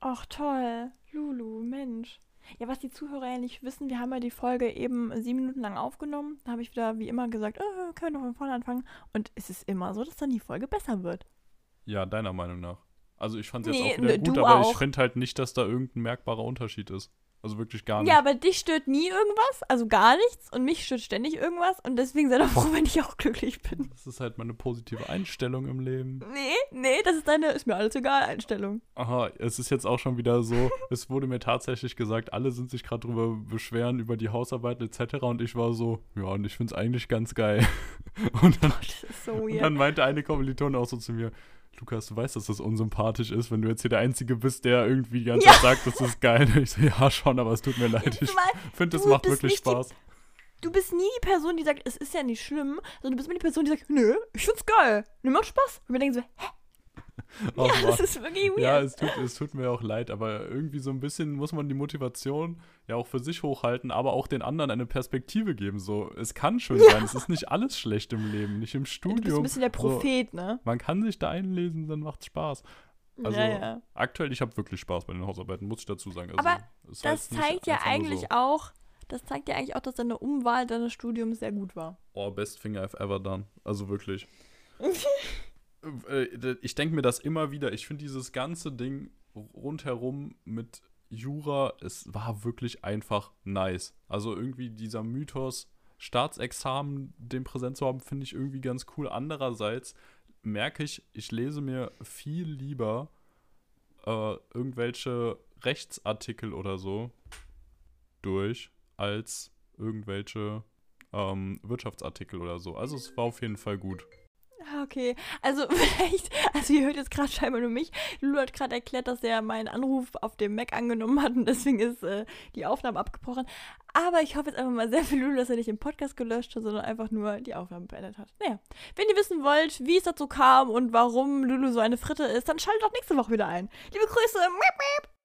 Ach toll. Lulu, Mensch. Ja, was die Zuhörer ja nicht wissen, wir haben ja die Folge eben sieben Minuten lang aufgenommen. Da habe ich wieder wie immer gesagt, äh, können wir noch von vorne anfangen. Und es ist immer so, dass dann die Folge besser wird. Ja, deiner Meinung nach. Also ich fand es nee, jetzt auch wieder gut, aber auch. ich finde halt nicht, dass da irgendein merkbarer Unterschied ist. Also wirklich gar nicht. Ja, aber dich stört nie irgendwas, also gar nichts. Und mich stört ständig irgendwas. Und deswegen sei doch froh, wenn ich auch glücklich bin. Das ist halt meine positive Einstellung im Leben. Nee, nee, das ist deine, ist mir alles egal, Einstellung. Aha, es ist jetzt auch schon wieder so, es wurde mir tatsächlich gesagt, alle sind sich gerade drüber beschweren, über die Hausarbeit etc. Und ich war so, ja, und ich finde es eigentlich ganz geil. Und dann, so und dann meinte eine Kommilitone auch so zu mir, Lukas, du weißt, dass das unsympathisch ist, wenn du jetzt hier der Einzige bist, der irgendwie die ganze ja. Zeit sagt, das ist geil. Ich so, ja, schon, aber es tut mir leid. Ich finde, es macht wirklich Spaß. Die, du bist nie die Person, die sagt, es ist ja nicht schlimm, sondern du bist immer die Person, die sagt, nö, ich find's geil. Mir macht Spaß. Und wir denken so, hä? Ja, das ist wirklich weird. Ja, es tut, es tut mir auch leid, aber irgendwie so ein bisschen muss man die Motivation ja auch für sich hochhalten, aber auch den anderen eine Perspektive geben. So, es kann schön ja. sein, es ist nicht alles schlecht im Leben, nicht im Studium. Du bist ein bisschen der Prophet, so, ne? Man kann sich da einlesen, dann macht's Spaß. Also ja, ja. aktuell, ich habe wirklich Spaß bei den Hausarbeiten, muss ich dazu sagen. Also, aber das zeigt ja eigentlich so. auch, das zeigt ja eigentlich auch, dass deine Umwahl deines Studiums sehr gut war. Oh, best thing I've ever done. Also wirklich. Äh, ich denke mir das immer wieder. Ich finde dieses ganze Ding rundherum mit Jura, es war wirklich einfach nice. Also irgendwie dieser Mythos, Staatsexamen, den präsent zu haben, finde ich irgendwie ganz cool. Andererseits merke ich, ich lese mir viel lieber äh, irgendwelche Rechtsartikel oder so durch, als irgendwelche ähm, Wirtschaftsartikel oder so. Also es war auf jeden Fall gut Okay, also vielleicht, also ihr hört jetzt gerade scheinbar nur mich. Lulu hat gerade erklärt, dass er meinen Anruf auf dem Mac angenommen hat und deswegen ist äh, die Aufnahme abgebrochen. Aber ich hoffe jetzt einfach mal sehr für Lulu, dass er nicht den Podcast gelöscht hat, sondern einfach nur die Aufnahme beendet hat. Naja, wenn ihr wissen wollt, wie es dazu kam und warum Lulu so eine Fritte ist, dann schaltet doch nächste Woche wieder ein. Liebe Grüße. Miep, miep.